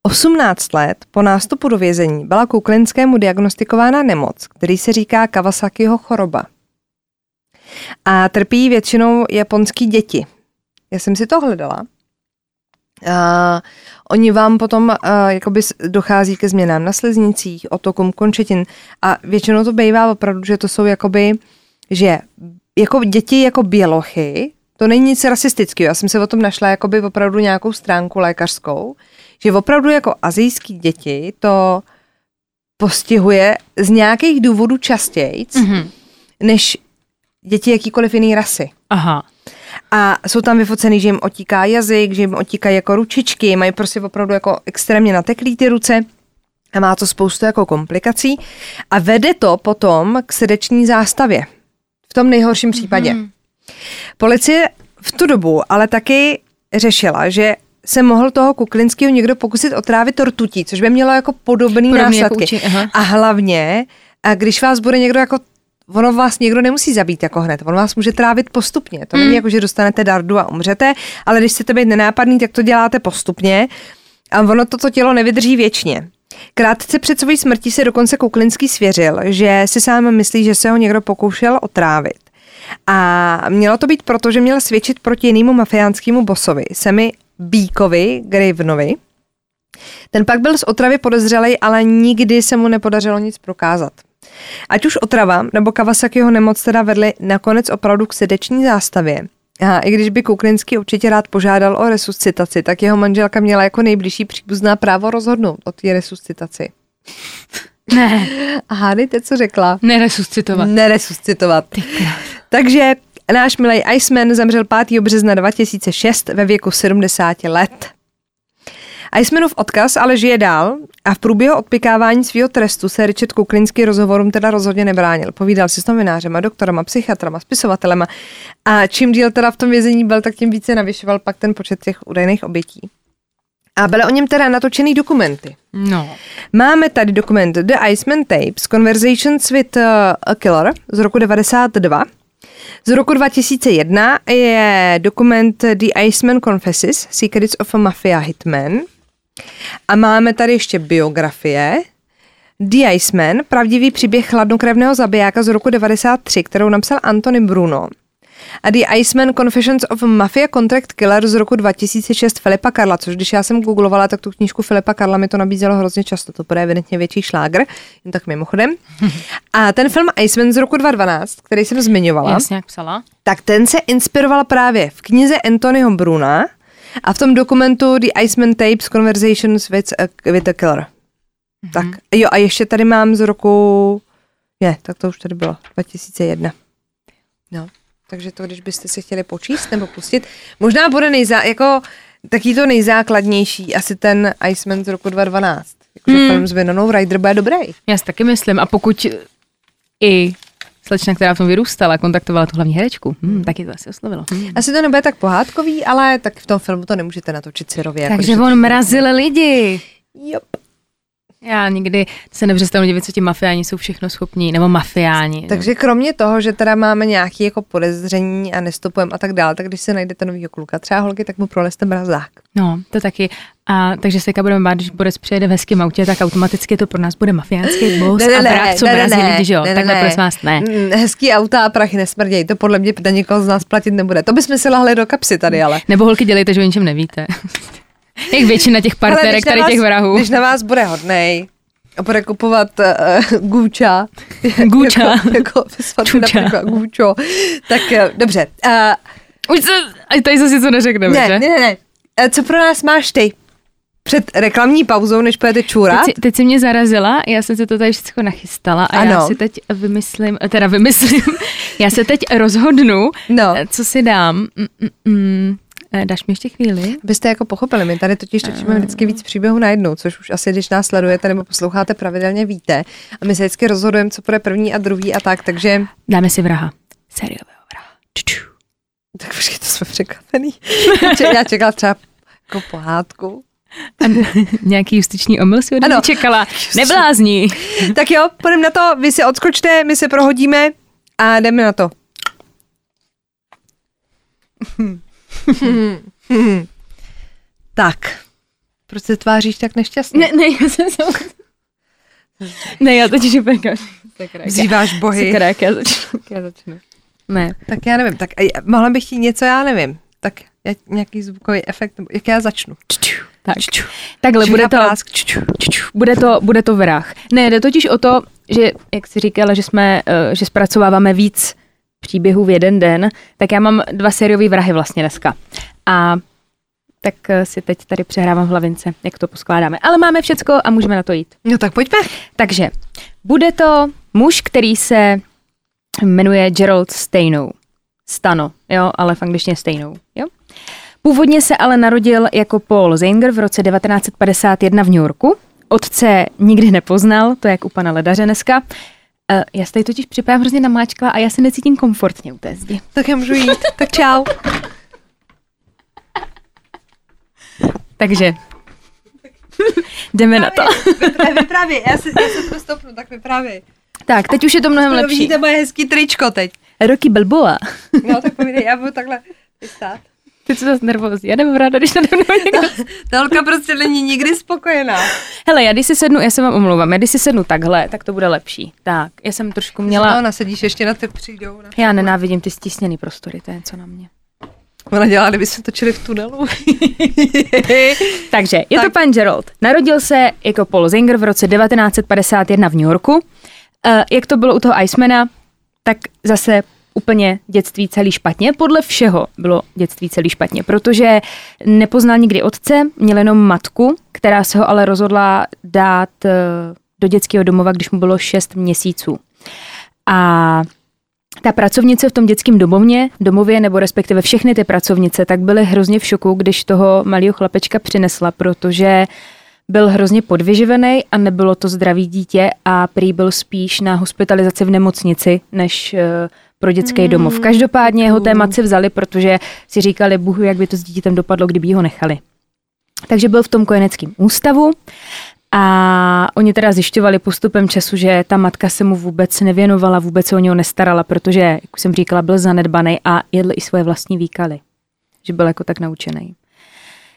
18 let po nástupu do vězení byla Kuklinskému diagnostikována nemoc, který se říká Kawasakiho choroba. A trpí většinou japonský děti. Já jsem si to hledala. A oni vám potom a, jakoby dochází ke změnám na sliznicích, otokům končetin a většinou to bývá opravdu, že to jsou jakoby, že jako děti jako bělochy, to není nic rasistického. Já jsem se o tom našla jakoby opravdu nějakou stránku lékařskou, že opravdu jako azijský děti to postihuje z nějakých důvodů častěji, Mhm. než děti jakýkoliv jiný rasy. Aha. A jsou tam vyfocený, že jim otíká jazyk, že jim otíkají jako ručičky, mají prostě opravdu jako extrémně nateklý ty ruce a má to spoustu jako komplikací a vede to potom k srdeční zástavě. V tom nejhorším případě. Mhm. Policie v tu dobu ale taky řešila, že se mohl toho Kuklinského někdo pokusit otrávit rtutí, což by mělo jako podobný Podobně jako následky. uči- aha. a hlavně, a když vás bude někdo jako Ono vás někdo nemusí zabít jako hned, on vás může trávit postupně. To není jako, že dostanete dardu a umřete, ale když chcete být nenápadný, tak to děláte postupně a ono to, to tělo nevydrží věčně. Krátce před svojí smrtí se dokonce Kuklinský svěřil, že si sám myslí, že se ho někdo pokoušel otrávit. A mělo to být proto, že měl svědčit proti jinému mafiánskému bosovi, Semi Bíkovi Gravenovi. Ten pak byl z otravy podezřelej, ale nikdy se mu nepodařilo nic prokázat. Ať už otrava nebo Kawasakiho nemoc teda vedly nakonec opravdu k srdeční zástavě. A i když by Kuklinský určitě rád požádal o resuscitaci, tak jeho manželka měla jako nejbližší příbuzná právo rozhodnout o té resuscitaci. Ne, <laughs> A hádejte, co řekla? neresuscitovat. Neresuscitovat. Takže náš milý Iceman zemřel 5. března 2006 ve věku 70 let. Icemanův odkaz ale žije dál a v průběhu odpikávání svého trestu se Richard Kuklinský rozhovorům teda rozhodně nebránil. Povídal si s novinářema, doktorama, psychiatrama, spisovatelema a čím díl teda v tom vězení byl, tak tím více navyšoval pak ten počet těch údajných obětí. A byly o něm teda natočený dokumenty. No. Máme tady dokument The Iceman Tapes, Conversations with uh, a Killer z roku 92. Z roku 2001 je dokument The Iceman Confesses, Secrets of a Mafia Hitman. A máme tady ještě biografie. The Iceman, pravdivý příběh chladnokrevného zabijáka z roku 93, kterou napsal Anthony Bruno. A The Iceman Confessions of Mafia Contract Killer z roku 2006 Filipa Karla, což když já jsem googlovala, tak tu knížku Filipa Karla mi to nabízelo hrozně často, to bude evidentně větší šlágr, jen tak mimochodem. <laughs> A ten film Iceman z roku 2012, který jsem zmiňovala, Jasně, jak psala. tak ten se inspiroval právě v knize Anthonyho Bruna a v tom dokumentu The Iceman Tapes Conversations with a, with a Killer. Mm-hmm. Tak jo a ještě tady mám z roku, je, tak to už tady bylo, 2001. No, takže to, když byste si chtěli počíst nebo pustit, možná bude nejzá, jako taký to nejzákladnější, asi ten Iceman z roku 2012. Jakože Hmm. film s Vinonou Ryder bude dobrý. Já si taky myslím. A pokud i slečna, která v tom vyrůstala, kontaktovala tu hlavní herečku, hmm, taky to asi oslovilo. Hmm. Asi to nebude tak pohádkový, ale tak v tom filmu to nemůžete natočit syrově. jako Takže když on mrazil lidi. Yep. Já nikdy se nepřestanu divit, co ti mafiáni jsou všechno schopní, nebo mafiáni. Takže kromě toho, že teda máme nějaké jako podezření a nestopujeme a tak dále, tak když se najdete novýho kluka, třeba holky, tak mu proleste mrazák. No, to taky. A takže se budeme bát, když Borec přijede v hezkém autě, tak automaticky to pro nás bude mafiánský boss a vrah, co mrazí lidi, že jo? Takhle prosím vás, ne. Mm, Hezký auta a prachy nesmrdějí, to podle mě na někoho z nás platit nebude. To bychom si lahli do kapsy tady, ale. Nebo holky dělejte, že o ničem nevíte. <laughs> Jak většina těch <laughs> partnerek tady vás- těch vrahů. Když na vás bude hodnej a bude kupovat uh, gůča, Gůča. jako, jako například gůčo, tak uh, dobře. Uh, Už se, a tady se si co neřekneme, ne, že? ne, ne, ne. Eh, Co pro nás máš ty? Před reklamní pauzou, než pojete čůrat? Teď, teď si mě zarazila, já jsem se to tady všechno nachystala a Ano. já si teď vymyslím, teda vymyslím, <laughs> já se teď rozhodnu, No. eh, co si dám. Mm, mm, mm. Eh, Dáš mi ještě chvíli? Abyste jako pochopili, my tady totiž točíme vždycky víc příběhů najednou, což už asi, když nás sledujete nebo posloucháte pravidelně, víte. A my se vždycky rozhodujeme, co bude první a druhý a tak, takže... Dáme si vraha. Sériového vraha. Čuču. Tak počkej, to jsme překvapený. Já če- Já čekala třeba jako pohádku. A <laughs> nějaký justiční omyl si od Ano. čekala. Neblázni. Tak jo, půjdeme na to, vy si odskočte, my se prohodíme a jdeme na to. <laughs> <laughs> tak, proč se tváříš tak nešťastně? Ne, ne, já jsem se... Ne, já totiž úplně Vzýváš bohy. Jak já začnu. Já začnu. Ne. Tak já nevím, tak eh, mohla bych ti něco, já nevím. Tak já, nějaký zvukový efekt, nebo jak já začnu. Tak. Takhle, Všechna bude to, prásk. bude to, bude to vrah. Ne, jde totiž o to, že, jak jsi říkala, že jsme, eh, že zpracováváme víc příběhů v jeden den, tak já mám dva sériové vrahy vlastně dneska. A tak eh, si teď tady přehrávám v hlavince, jak to poskládáme. Ale máme všecko a můžeme na to jít. No tak pojďme. Takže bude to muž, který se jmenuje Gerald Stejnou. Stano, jo, ale v angličtině Stejnou, jo. Původně se ale narodil jako Paul Zenger v roce 1951 v New Yorku. Otce nikdy nepoznal, to je jak u pana Ledaře dneska. Eh, Já se tady totiž připadám hrozně namáčkla a já se necítím komfortně u té zdi. Tak já můžu jít. tak čau. Takže jdeme na to. Vyprávěj, já se, já se to stopnu, tak vyprávěj. Tak, teď už je to mnohem No, lepší. vidíte moje hezký tričko teď. Roky Balboa. No tak povídej, já budu takhle stát. Teď jsem zase nervózní. Já nemám ráda, když nade mnou někdo <laughs> Ta holka prostě není nikdy spokojená. Hele, já když si sednu, já se vám omlouvám, já když si sednu takhle, tak to bude lepší. Tak, já jsem trošku měla, No, nasedíš ještě na ty přijdou. Na... já nenávidím ty stisněný prostory, to je něco na mě. Ona dělá, kdyby se točili v tunelu. <laughs> Takže, je Tak. to pan Gerald. Narodil se jako Paul Zinger v roce 1951 v New Yorku. Eh, Jak to bylo u toho Icemana, tak zase úplně dětství celý špatně. Podle všeho bylo dětství celý špatně, protože nepoznal nikdy otce, měl jenom matku, která se ho ale rozhodla dát eh, do dětského domova, když mu bylo 6 měsíců. A ta pracovnice v tom dětském domovně, domově, nebo respektive všechny ty pracovnice, tak byly hrozně v šoku, když toho malého chlapečka přinesla, protože byl hrozně podvyživený a nebylo to zdravý dítě a prý byl spíš na hospitalizaci v nemocnici, než eh, pro dětský mm, domov. Každopádně jeho té matce vzali, protože si říkali, bohu, jak by to s dítětem dopadlo, kdyby ho nechali. Takže byl v tom kojeneckém ústavu a oni teda zjišťovali postupem času, že ta matka se mu vůbec nevěnovala, vůbec se o něho nestarala, protože, jak jsem říkala, byl zanedbaný a jedl i svoje vlastní výkaly. Že byl jako tak naučený.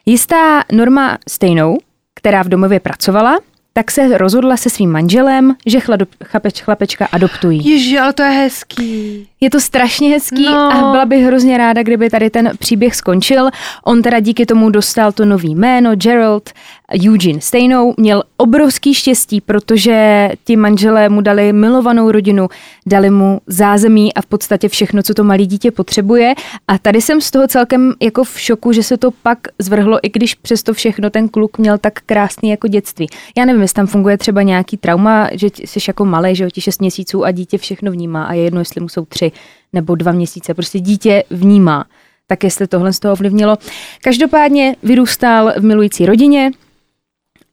Jistá Norma Stejnou, která v domově pracovala, tak se rozhodla se svým manželem, že chladu, chlapeč, chlapečka adoptují. Ježi, ale to je hezký. Je to strašně hezký No. a byla bych hrozně ráda, kdyby tady ten příběh skončil. On teda díky tomu dostal to nový jméno, Gerald Eugene Stejnou. Měl obrovský štěstí, protože ti manželé mu dali milovanou rodinu, dali mu zázemí a v podstatě všechno, co to malé dítě potřebuje. A tady jsem z toho celkem jako v šoku, že se to pak zvrhlo, i když přesto všechno ten kluk měl tak krásný jako dětství. Já nevím, jestli tam funguje třeba nějaký trauma, že jsi jako malý, že jo, ti 6 měsíců a dítě všechno vnímá a je jedno, jestli mu jsou tři nebo dva měsíce. Prostě dítě vnímá. Tak jestli tohle z toho ovlivnilo. Každopádně vyrůstal v milující rodině,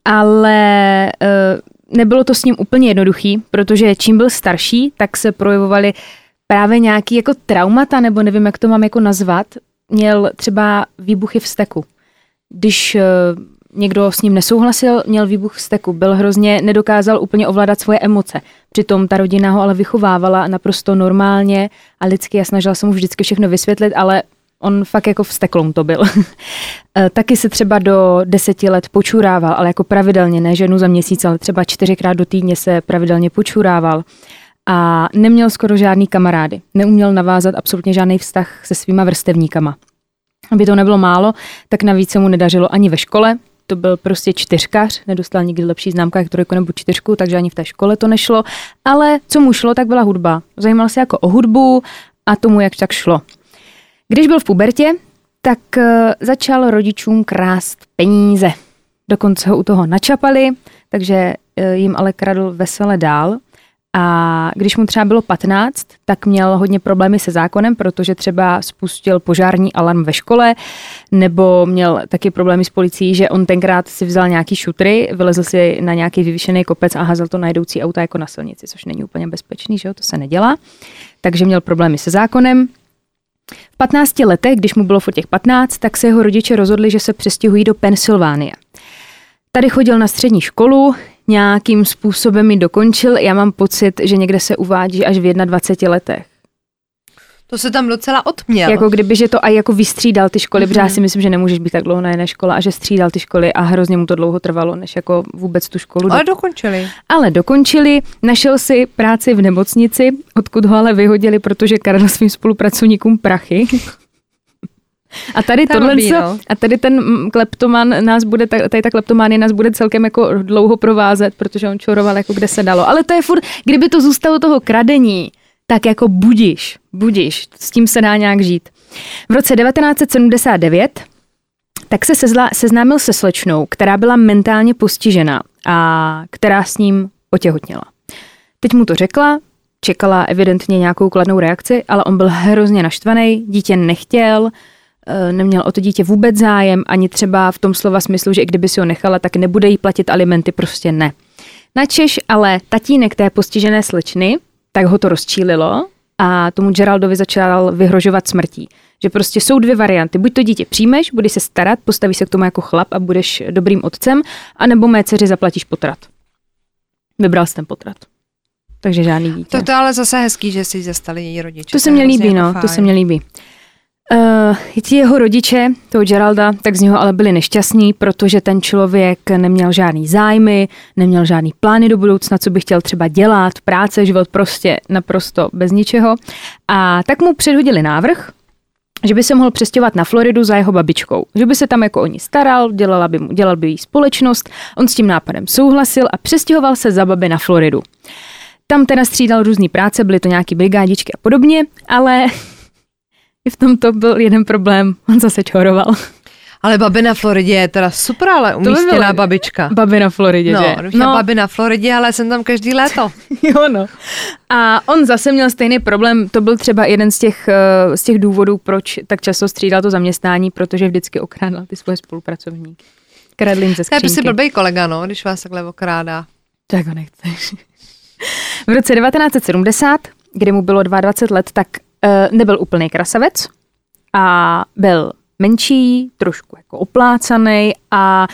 ale eh, nebylo to s ním úplně jednoduchý, protože čím byl starší, tak se projevovaly právě nějaký jako traumata, nebo nevím, jak to mám jako nazvat. Měl třeba výbuchy v steku. Když eh, někdo s ním nesouhlasil, měl výbuch v steku. Byl hrozně, nedokázal úplně ovládat svoje emoce. Přitom ta rodina ho ale vychovávala naprosto normálně a lidsky a snažila se mu vždycky všechno vysvětlit, ale on fakt jako vstekloun to byl. <laughs> Eh, Taky se třeba do deseti let počurával, ale jako pravidelně, ne ženu za měsíc, ale třeba čtyřikrát do týdně se pravidelně počurával. A neměl skoro žádný kamarády. Neuměl navázat absolutně žádný vztah se svýma vrstevníkama. Aby to nebylo málo, tak navíc se mu nedařilo ani ve škole. To byl prostě čtyřkař, nedostal nikdy lepší známka jak trojku nebo čtyřku, takže ani v té škole to nešlo. Ale co mu šlo, tak byla hudba. Zajímal se jako o hudbu a tomu jak tak šlo. Když byl v pubertě, tak eh, začal rodičům krást peníze. Dokonce ho u toho načapali, takže eh, jim ale kradl vesele dál. A když mu třeba bylo 15, tak měl hodně problémy se zákonem, protože třeba spustil požární alarm ve škole, nebo měl taky problémy s policií, že on tenkrát si vzal nějaký šutry, vylezl si na nějaký vyvýšený kopec a házel to na jedoucí auta jako na silnici, což není úplně bezpečný, že jo, to se nedělá. Takže měl problémy se zákonem, v 15 letech, když mu bylo furt těch 15, tak se jeho rodiče rozhodli, že se přestěhují do Pensylvánie. Tady chodil na střední školu, nějakým způsobem ji dokončil. Já mám pocit, že někde se uvádí až v 21 letech. To se tam docela odměl. Jako kdyby, že to aj jako vystřídal ty školy, mm-hmm. protože já si myslím, že nemůžeš být tak dlouho na jedné škole a že střídal ty školy a hrozně mu to dlouho trvalo, než jako vůbec tu školu. Ale do- dokončili. ale dokončili, našel si práci v nemocnici, odkud ho ale vyhodili, protože kradl svým spolupracovníkům prachy. A tady tohle, no. a tady ten kleptoman nás bude, ta- tady ta kleptománie nás bude celkem jako dlouho provázet, protože on čoroval jako kde se dalo. Ale to je furt, kdyby to zůstalo toho kradení, tak jako budiš, budiš, s tím se dá nějak žít. V roce 1979 tak se sezla, seznámil se slečnou, která byla mentálně postižena a která s ním otěhotněla. Teď mu to řekla, čekala evidentně nějakou kladnou reakci, ale on byl hrozně naštvaný, dítě nechtěl, eh, neměl o to dítě vůbec zájem, ani třeba v tom slova smyslu, že i kdyby si ho nechala, tak nebude jí platit alimenty, prostě ne. Načež ale tatínek té postižené slečny, tak ho to rozčílilo a tomu Geraldovi začal vyhrožovat smrtí. Že prostě jsou dvě varianty. Buď to dítě přijmeš, budeš se starat, postavíš se k tomu jako chlap a budeš dobrým otcem, anebo mé dceři zaplatíš potrat. Vybral jsem ten potrat. Takže žádný dítě. To, to je ale zase hezký, že si zastali její rodiče. To se mně hrozně líbí, jako no, to fajn. se mně líbí. Uh, ti jeho rodiče, toho Geralda, tak z něho ale byli nešťastní, protože ten člověk neměl žádný zájmy, neměl žádný plány do budoucna, co by chtěl třeba dělat, práce, život prostě naprosto bez ničeho. A tak mu předhodili návrh, že by se mohl přestěhovat na Floridu za jeho babičkou. Že by se tam jako o ní staral, dělala by mu, dělal by jí společnost. On s tím nápadem souhlasil a přestěhoval se za babi na Floridu. Tam teda střídal různé práce, byly to nějaký brigádičky a podobně, ale i v tomto byl jeden problém, on zase čoroval. Ale babi na Floridě je teda super, ale by umístěná bylo- babička. Babi na Floridě, No, že? no. babi na Floridě, ale jsem tam každý léto. <laughs> jo, no. A on zase měl stejný problém, to byl třeba jeden z těch, eh, z těch důvodů, proč tak často střídal to zaměstnání, protože vždycky okrádal ty svoje spolupracovníky. Kradl jim ze To je skřínky. prostě blbej kolega, no, když vás takhle okrádá. Tak ho nechceš. <laughs> V roce 1970, kdy mu bylo 22 let, tak nebyl úplný krasavec a byl menší, trošku jako oplácaný a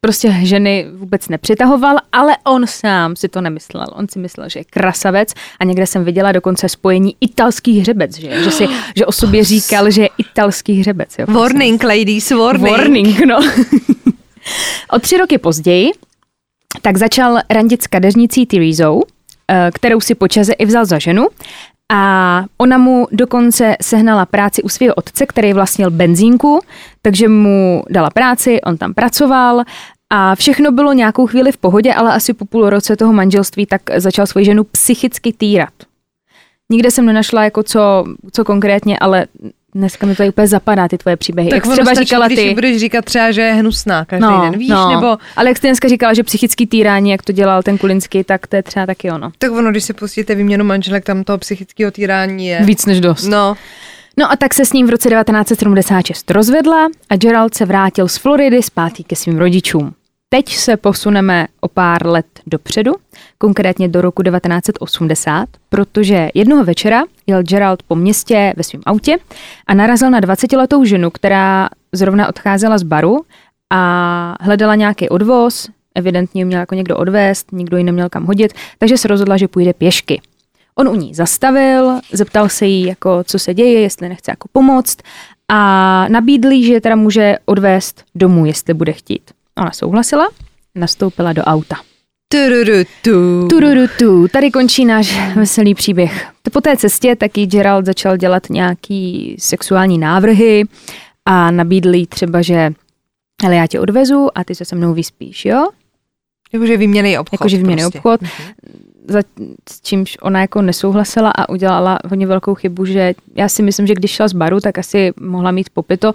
prostě ženy vůbec nepřitahoval, ale on sám si to nemyslel. On si myslel, že je krasavec a někde jsem viděla dokonce spojení italský hřebec, že, že, si, <gasps> že o sobě říkal, že je italský hřebec. Jo, Warning, ladies, warning. Warning, no. <laughs> o tři roky později tak začal randit s kadeřnicí Teresou, eh, kterou si počase i vzal za ženu a ona mu dokonce sehnala práci u svého otce, který vlastnil benzínku, takže mu dala práci, on tam pracoval a všechno bylo nějakou chvíli v pohodě, ale asi po půl roce toho manželství tak začal svoji ženu psychicky týrat. Nikde jsem nenašla jako co, co konkrétně, ale dneska mi to úplně zapadá, ty tvoje příběhy. Tak jak třeba stačí, říkala když ty. budeš říkat třeba, že je hnusná každý no, den, víš, no. nebo... Ale jak jsi dneska říkala, že psychický týrání, jak to dělal ten Kulinský, tak to je třeba taky ono. Tak ono, když si pustíte výměnu manželek, tam toho psychického týrání je... Víc než dost. No. No a tak se s ním v roce 1976 rozvedla a Gerald se vrátil z Floridy zpátky ke svým rodičům. Teď se posuneme o pár let dopředu, konkrétně do roku 1980, protože jednoho večera jel Gerald po městě ve svém autě a narazil na 20-letou ženu, která zrovna odcházela z baru a hledala nějaký odvoz, evidentně měl jako někdo odvést, nikdo ji neměl kam hodit, takže se rozhodla, že půjde pěšky. On u ní zastavil, zeptal se jí, jako, co se děje, jestli nechce jako pomoct a nabídl že teda může odvést domů, jestli bude chtít. Ona souhlasila, nastoupila do auta. Tururutu. Tururutu. Tady končí náš veselý příběh. Po té cestě taky Gerald začal dělat nějaký sexuální návrhy a nabídl jí třeba, že ale já tě odvezu a ty se se mnou vyspíš, jo? Jakože vyměnej obchod. Jakože vyměnej prostě. obchod. Mhm. Za, s čímž ona jako nesouhlasila a udělala hodně velkou chybu, že já si myslím, že když šla z baru, tak asi mohla mít popito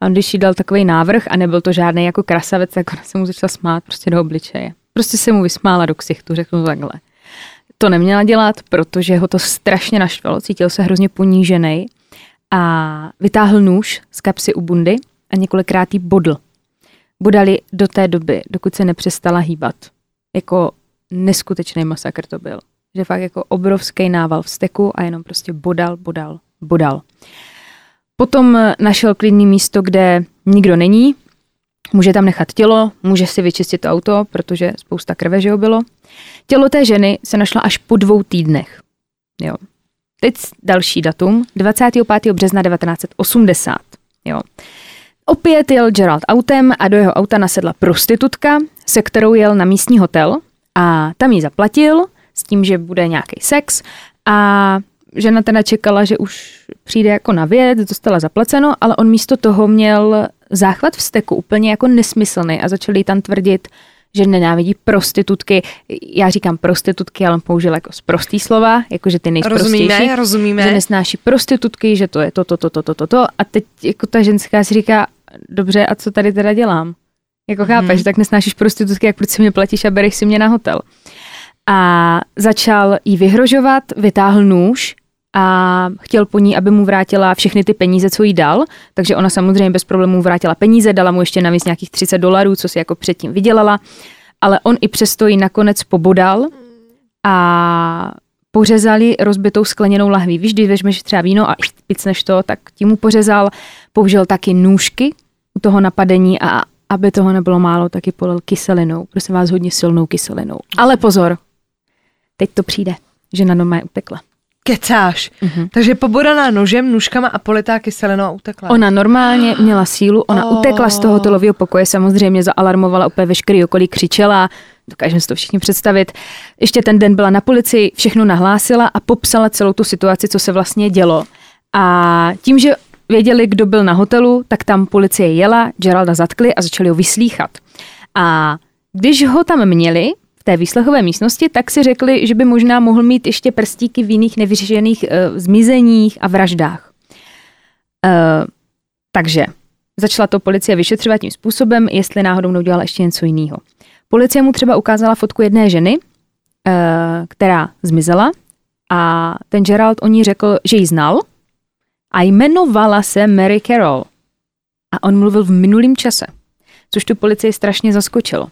a on když jí dal takový návrh a nebyl to žádný jako krasavec, tak ona se mu začala smát prostě do obličeje. Prostě se mu vysmála do ksichtu, řeknu takhle. To neměla dělat, protože ho to strašně naštvalo, cítil se hrozně ponížený a vytáhl nůž z kapsy u bundy a několikrát jí bodl. Bodali do té doby, dokud se nepřestala hýbat. Jako neskutečný masakr to byl. Že fakt jako obrovský nával steku a jenom prostě bodal, bodal, bodal. Potom našel klidný místo, kde nikdo není, může tam nechat tělo, může si vyčistit auto, protože spousta krve, že ho bylo. Tělo té ženy se našlo až po dvou týdnech. Jo. Teď další datum, 25. března 1980. Jo. Opět jel Gerald autem a do jeho auta nasedla prostitutka, se kterou jel na místní hotel a tam jí zaplatil s tím, že bude nějaký sex a žena teda čekala, že už přijde jako na věc, dostala zaplaceno, ale on místo toho měl záchvat v steku úplně jako nesmyslný a začali tam tvrdit, že nenávidí prostitutky. Já říkám prostitutky, ale on použil jako prostý slova, jako že ty nejprostější. Rozumíme, rozumíme. Že nesnáší prostitutky, že to je to, to, to, to, to, to, to. A teď jako ta ženská si říká, dobře, a co tady teda dělám? Jako chápeš, hmm. tak nesnášíš prostitutky, jak proč si mě platíš a bereš si mě na hotel. A začal jí vyhrožovat, vytáhl nůž a chtěl po ní, aby mu vrátila všechny ty peníze, co jí dal, takže ona samozřejmě bez problémů vrátila peníze, dala mu ještě navíc nějakých 30 dolarů, co si jako předtím vydělala, ale on i přesto ji nakonec pobodal a pořezali rozbitou skleněnou lahví. Víš, když vezmeš třeba víno a picneš to, tak tím mu pořezal, použil taky nůžky u toho napadení a aby toho nebylo málo, taky polil kyselinou. Prosím vás, hodně silnou kyselinou. Ale pozor, teď to přijde. Žena doma je utekla. Kecáš. Mm-hmm. Takže pobodaná nožem, nůžkama a politá kyselinou a utekla. Ona normálně měla sílu, ona oh. utekla z toho telového pokoje, samozřejmě zaalarmovala úplně veškerý okolí, křičela, dokážeme si to všichni představit. Ještě ten den byla na policii, všechno nahlásila a popsala celou tu situaci, co se vlastně dělo. A tím, že věděli, kdo byl na hotelu, tak tam policie jela, Geralda zatkli a začali ho vyslíchat. A když ho tam měli, té výslechové místnosti, tak si řekli, že by možná mohl mít ještě prstíky v jiných nevyřešených uh, zmizeních a vraždách. Uh, takže začala to policie vyšetřovat tím způsobem, jestli náhodou neudělala ještě něco jiného. Policie mu třeba ukázala fotku jedné ženy, uh, která zmizela a ten Gerald o ní řekl, že ji znal a jmenovala se Mary Carroll. A on mluvil v minulém čase, což tu policii strašně zaskočilo.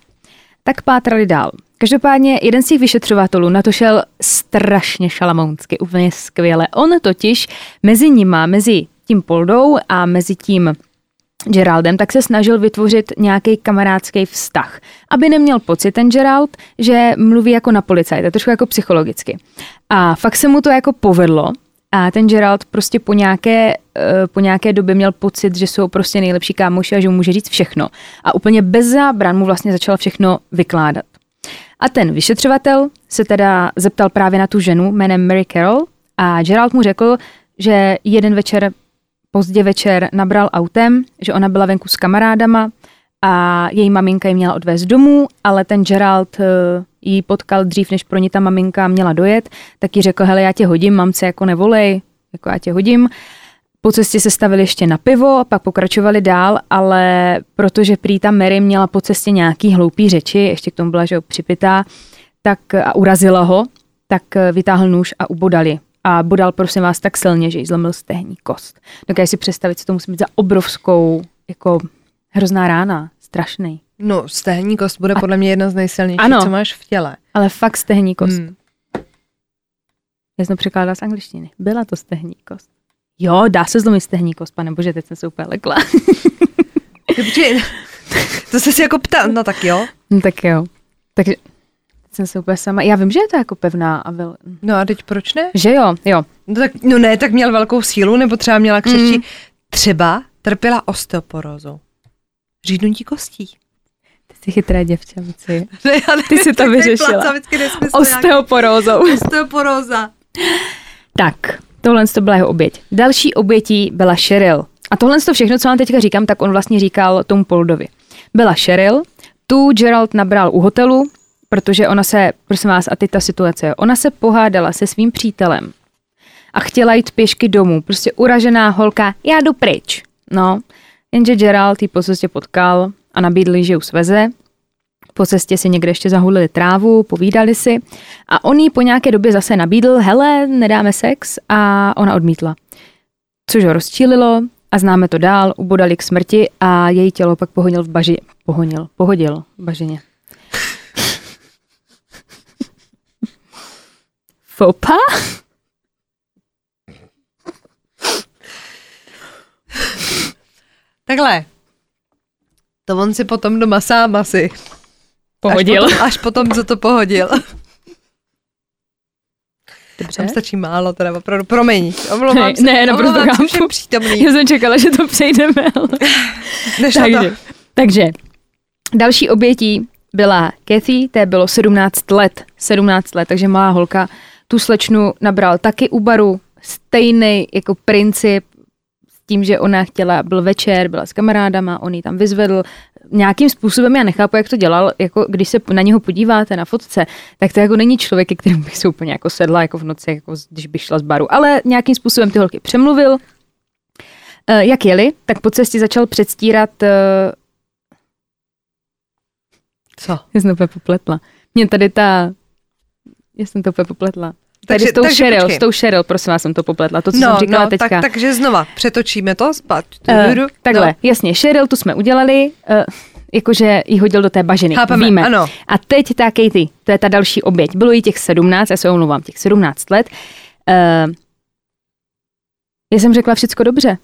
Tak pátrali dál. Každopádně jeden z těch vyšetřovatelů na to šel strašně šalamounsky, úplně skvěle. On totiž mezi nima, mezi tím Poldou a mezi tím Geraldem, tak se snažil vytvořit nějaký kamarádský vztah, aby neměl pocit ten Gerald, že mluví jako na policajta, trošku jako psychologicky. A fakt se mu to jako povedlo, a ten Gerald prostě po nějaké, eh, po nějaké době měl pocit, že jsou prostě nejlepší kámoši a že mu může říct všechno. A úplně bez zábran mu vlastně začal všechno vykládat. A ten vyšetřovatel se teda zeptal právě na tu ženu jménem Mary Carroll a Gerald mu řekl, že jeden večer, pozdě večer nabral autem, že ona byla venku s kamarádama a její maminka ji měla odvést domů, ale ten Gerald uh, ji potkal dřív, než pro ní ta maminka měla dojet, tak jí řekl, hele, já tě hodím, mamce, jako nevolej, jako já tě hodím. Po cestě se stavili ještě na pivo, pak pokračovali dál, ale protože prý ta Mary měla po cestě nějaký hloupý řeči, ještě k tomu byla, že připitá, tak a urazila ho, tak vytáhl nůž a ubodali. A bodal, prosím vás, tak silně, že jí zlomil stehní kost. Dokážu si představit, co to musí být za obrovskou, jako hrozná rána, strašný. No, stehní kost bude a... podle mě jedna z nejsilnějších, ano, co máš v těle. Ale fakt stehní kost. Hmm. Já jsem překládala z angličtiny. Byla to stehní kost. Jo, dá se zlomit stehní kost, pane bože, teď jsem se úplně lekla. <laughs> to se si jako ptal, no tak jo. No tak jo. Takže jsem se úplně sama. Já vím, že je to jako pevná a vel... No a teď proč ne? Že jo, jo. No, tak, no ne, tak měl velkou sílu, nebo třeba měla křečí. Mm. Třeba trpěla osteoporózou. Řídnutí kostí. Ty jsi chytré děvče, muci. <laughs> Ne, Ty jsi to vyřešila. Osteoporózou. Osteoporóza. Tak, tohle to byla jeho oběť. Další obětí byla Cheryl. A tohle to všechno, co vám teďka říkám, tak on vlastně říkal tomu Poldovi. Byla Cheryl, tu Gerald nabral u hotelu, protože ona se, prosím vás, a teď ta situace, ona se pohádala se svým přítelem a chtěla jít pěšky domů. Prostě uražená holka, já jdu pryč. No, jenže Gerald ji po cestě potkal a nabídl, že ju sveze. Po cestě si někde ještě zahulili trávu, povídali si a on jí po nějaké době zase nabídl, hele, nedáme sex a ona odmítla. Což ho rozčílilo a známe to dál, ubodali k smrti a její tělo pak pohodil v baži, pohodil, pohodil v bažině. <laughs> Fopa? Takhle. To on si potom doma sám asi. Pohodil. Až potom, až potom co to pohodil. Dobře. Tam stačí málo, teda opravdu. Promiň, omlouvám se. Ne, naprosto chápu. přítomný. Já jsem čekala, že to přejdeme. <laughs> takže, takže, další obětí byla Kathy, té bylo 17 let. 17 let, takže malá holka. Tu slečnu nabral taky u baru. Stejný jako princip, tím, že ona chtěla, byl večer, byla s kamarádama, on ji tam vyzvedl. Nějakým způsobem já nechápu, jak to dělal, jako když se na něho podíváte na fotce, tak to jako není člověk, kterým bych se úplně jako sedla jako v noci, jako když bych šla z baru, ale nějakým způsobem ty holky přemluvil. Uh, jak jeli, tak po cestě začal předstírat uh, co? Já jsem to popletla. Mě tady ta... Já jsem to popletla. Tady takže, s tou takže Cheryl, počkej. s tou Cheryl, prosím vás, jsem to popletla, to, co no, jsem říkala no, teďka. Tak, takže znova, přetočíme to, spát. Uh, takhle, no. jasně, Cheryl, tu jsme udělali, uh, jakože ji hodil do té bažiny, Chápeme, víme. Ano. A teď ta Katie, to je ta další oběť. Bylo jí těch 17, já se omlouvám, těch 17 let. Uh, já jsem řekla všecko dobře.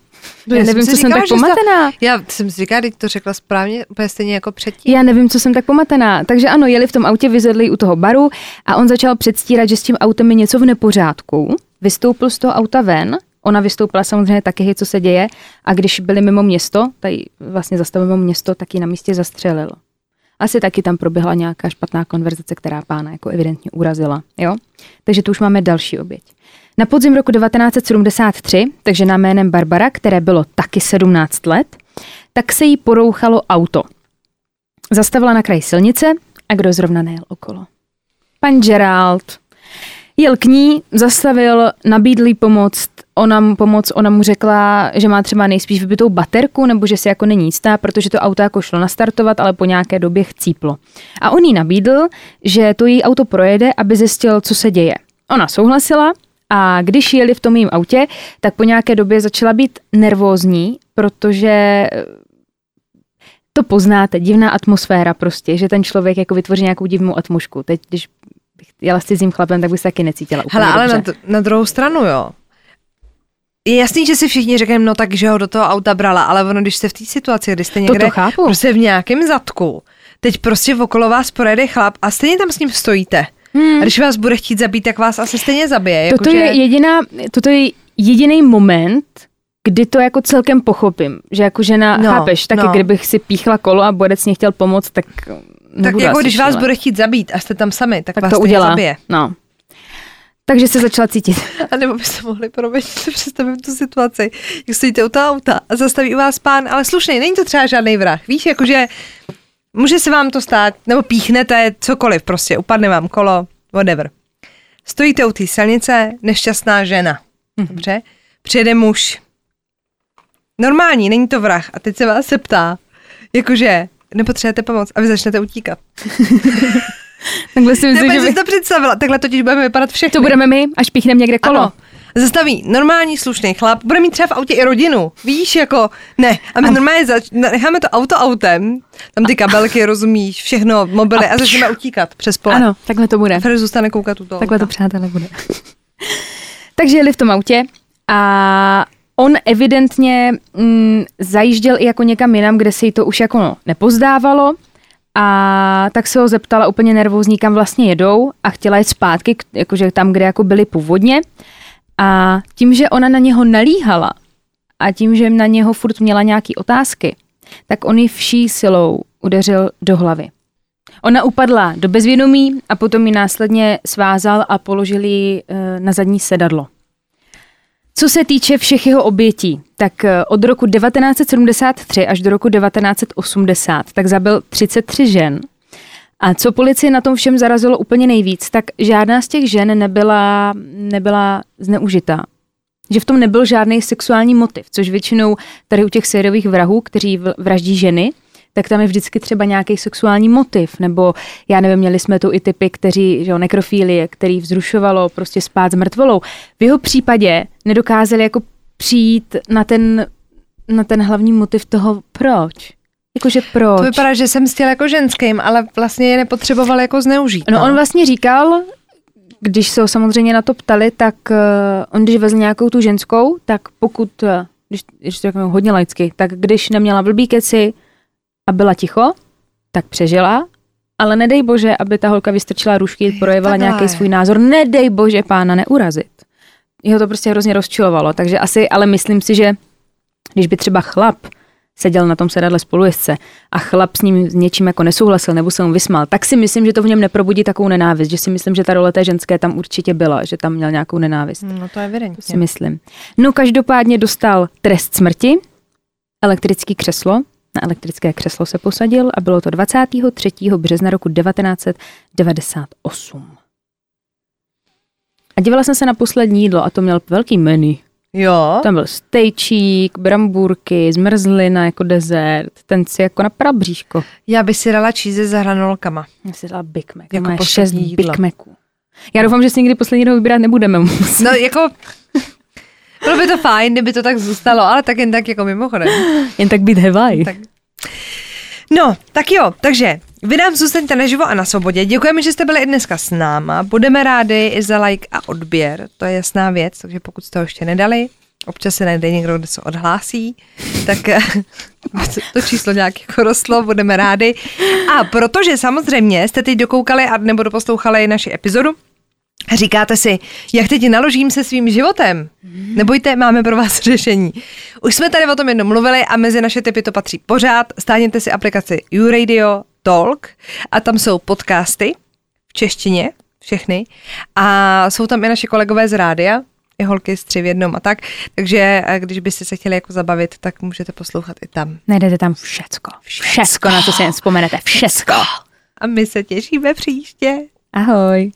No, já, já nevím, co jsem tak pomatená. To, já jsem si říkala, teď to řekla správně, úplně stejně jako předtím. Já nevím, co jsem tak pomatená. Takže ano, jeli v tom autě, vyzvedli u toho baru a on začal předstírat, že s tím autem je něco v nepořádku. Vystoupil z toho auta ven, Ona vystoupila samozřejmě taky, co se děje a když byli mimo město, tady vlastně zastavili mimo město, tak ji na místě zastřelil. Asi taky tam proběhla nějaká špatná konverzace, která pána jako evidentně urazila. Jo? Takže tu už máme další oběť. Na podzim roku 1973, takže na jménem Barbara, které bylo taky 17 let, tak se jí porouchalo auto. Zastavila na kraji silnice a kdo zrovna nejel okolo? Pan Gerald. Jel k ní, zastavil, nabídl jí pomoc, ona mu pomoc, ona mu řekla, že má třeba nejspíš vybitou baterku, nebo že si jako není jistá, protože to auto jako šlo nastartovat, ale po nějaké době chcíplo. A on jí nabídl, že to její auto projede, aby zjistil, co se děje. Ona souhlasila a když jeli v tom jejím autě, tak po nějaké době začala být nervózní, protože eh, to poznáte, divná atmosféra prostě, že ten člověk jako vytvoří nějakou divnou atmosféru. Teď, když bych jela s cizím chlapem, tak bych se taky necítila úplně Hele, ale dobře. na, na druhou stranu, jo. Je jasný, že si všichni řekneme, no tak, že ho do toho auta brala, ale ono, když jste v té situaci, kdy jste někde prostě v nějakém zadku, teď prostě okolo vás projede chlap a stejně tam s ním stojíte. Hmm. A když vás bude chtít zabít, tak vás asi stejně zabije. Toto, jako, je, že... jediná, toto je jediný moment, kdy to jako celkem pochopím, že jako žena, No, chápeš, taky no. kdybych si píchla kolo a borec mě chtěl pomoct, tak Tak jako když vás bude chtít zabít a jste tam sami, tak, tak vás to udělá. zabije. No. Takže se začala cítit. <laughs> A nebo byste mohli, promiň, si představím tu situaci, jak stojíte u toho auta a zastaví u vás pán, ale slušný, není to třeba žádný vrah, víš, jakože může se vám to stát, nebo píchnete cokoliv, prostě upadne vám kolo, whatever. Stojíte u té silnice, nešťastná žena, dobře, přijede muž, normální, není to vrah a teď se vás se ptá, jakože nepotřebujete pomoc a vy začnete utíkat. <laughs> Takhle si myslím, že by... si to představila, takhle totiž budeme vypadat všechny. to budeme my, až píchneme někde kolo. Ano. Zastaví normální slušný chlap, bude mít třeba v autě i rodinu, víš, jako ne. A my normálně zač- necháme to auto autem, tam ty kabelky, rozumíš, všechno, mobily a, začneme utíkat přes pole. Ano, takhle to bude. A Fred zůstane koukat u toho Takhle to přátelé bude. <laughs> Takže jeli v tom autě a on evidentně mm, zajížděl i jako někam jinam, kde se jí to už jako no, nepozdávalo a tak se ho zeptala úplně nervózní, kam vlastně jedou a chtěla jít zpátky, jakože tam, kde jako byli původně a tím, že ona na něho nalíhala a tím, že na něho furt měla nějaký otázky, tak on ji vší silou udeřil do hlavy. Ona upadla do bezvědomí a potom ji následně svázal a položil ji eh, na zadní sedadlo. Co se týče všech jeho obětí, tak eh, od roku 1973 až do roku 1980 tak zabil 33 žen. A co policii na tom všem zarazilo úplně nejvíc, tak žádná z těch žen nebyla, nebyla zneužitá. Že v tom nebyl žádný sexuální motiv, což většinou tady u těch sériových vrahů, kteří vraždí ženy, tak tam je vždycky třeba nějaký sexuální motiv, nebo já nevím, měli jsme tu i typy, kteří, že jo, nekrofílie, který vzrušovalo prostě spát s mrtvolou. V jeho případě nedokázali jako přijít na ten, na ten hlavní motiv toho proč. Jakože proč. To vypadá, že jsem chtěl jako ženským, ale vlastně je nepotřeboval jako zneužít. No on vlastně říkal, když se ho samozřejmě na to ptali, tak uh, on když vezl nějakou tu ženskou, tak pokud, uh, když, když to řeknu hodně laicky, tak když neměla blbý keci a byla ticho, tak přežila, ale nedej bože, aby ta holka vystrčila rušky, projevila takhle. nějaký svůj názor, nedej bože pána neurazit. Jeho to prostě hrozně rozčilovalo, takže asi, ale myslím si, že když by třeba chlap seděl na tom sedadle spolujezdce a chlap s ním s něčím jako nesouhlasil nebo se mu vysmál, tak si myslím, že to v něm neprobudí takovou nenávist, že si myslím, že ta role té ženské tam určitě byla, že tam měl nějakou nenávist. No to je To si evidentně. myslím. No každopádně dostal trest smrti, elektrický křeslo, na elektrické křeslo se posadil a bylo to 23. března roku 1998. A dívala jsem se na poslední jídlo a to měl velký menu. Jo, Tam byl stejčík, brambůrky, zmrzlina jako dezert, ten si jako na bříško. já bych si dala cheese za hranolkama. Já si dala Big Mac, Jako poslední šest jídlo. Big Maců. Já doufám, že si nikdy poslední jednou vybírat nebudeme muset. No jako, bylo by to fajn, kdyby to tak zůstalo, ale tak jen tak jako mimochodem. Jen tak být Hawaii. Tak. No, tak jo, takže vy nám zůstaňte naživo a na svobodě. Děkujeme, že jste byli i dneska s náma. Budeme rádi i za like a odběr, to je jasná věc, takže pokud jste ho ještě nedali, občas se najde někdo, kdo se odhlásí, tak eh, <laughs> to číslo nějak jako rostlo, budeme rádi. A protože samozřejmě jste teď dokoukali a nebo doposlouchali naši epizodu, říkáte si, jak teď naložím se svým životem? Nebojte, máme pro vás řešení. Už jsme tady o tom jednou mluvili a mezi naše typy to patří pořád. Stáhněte si aplikaci YouRadio Talk a tam jsou podcasty v češtině, všechny. A jsou tam i naši kolegové z rádia, i holky z tři v jednom a tak. Takže eh, když byste se chtěli jako zabavit, tak můžete poslouchat i tam. Najdete tam všecko. Všecko, na co si jen vzpomenete. Všecko. A my se těšíme příště. Ahoj.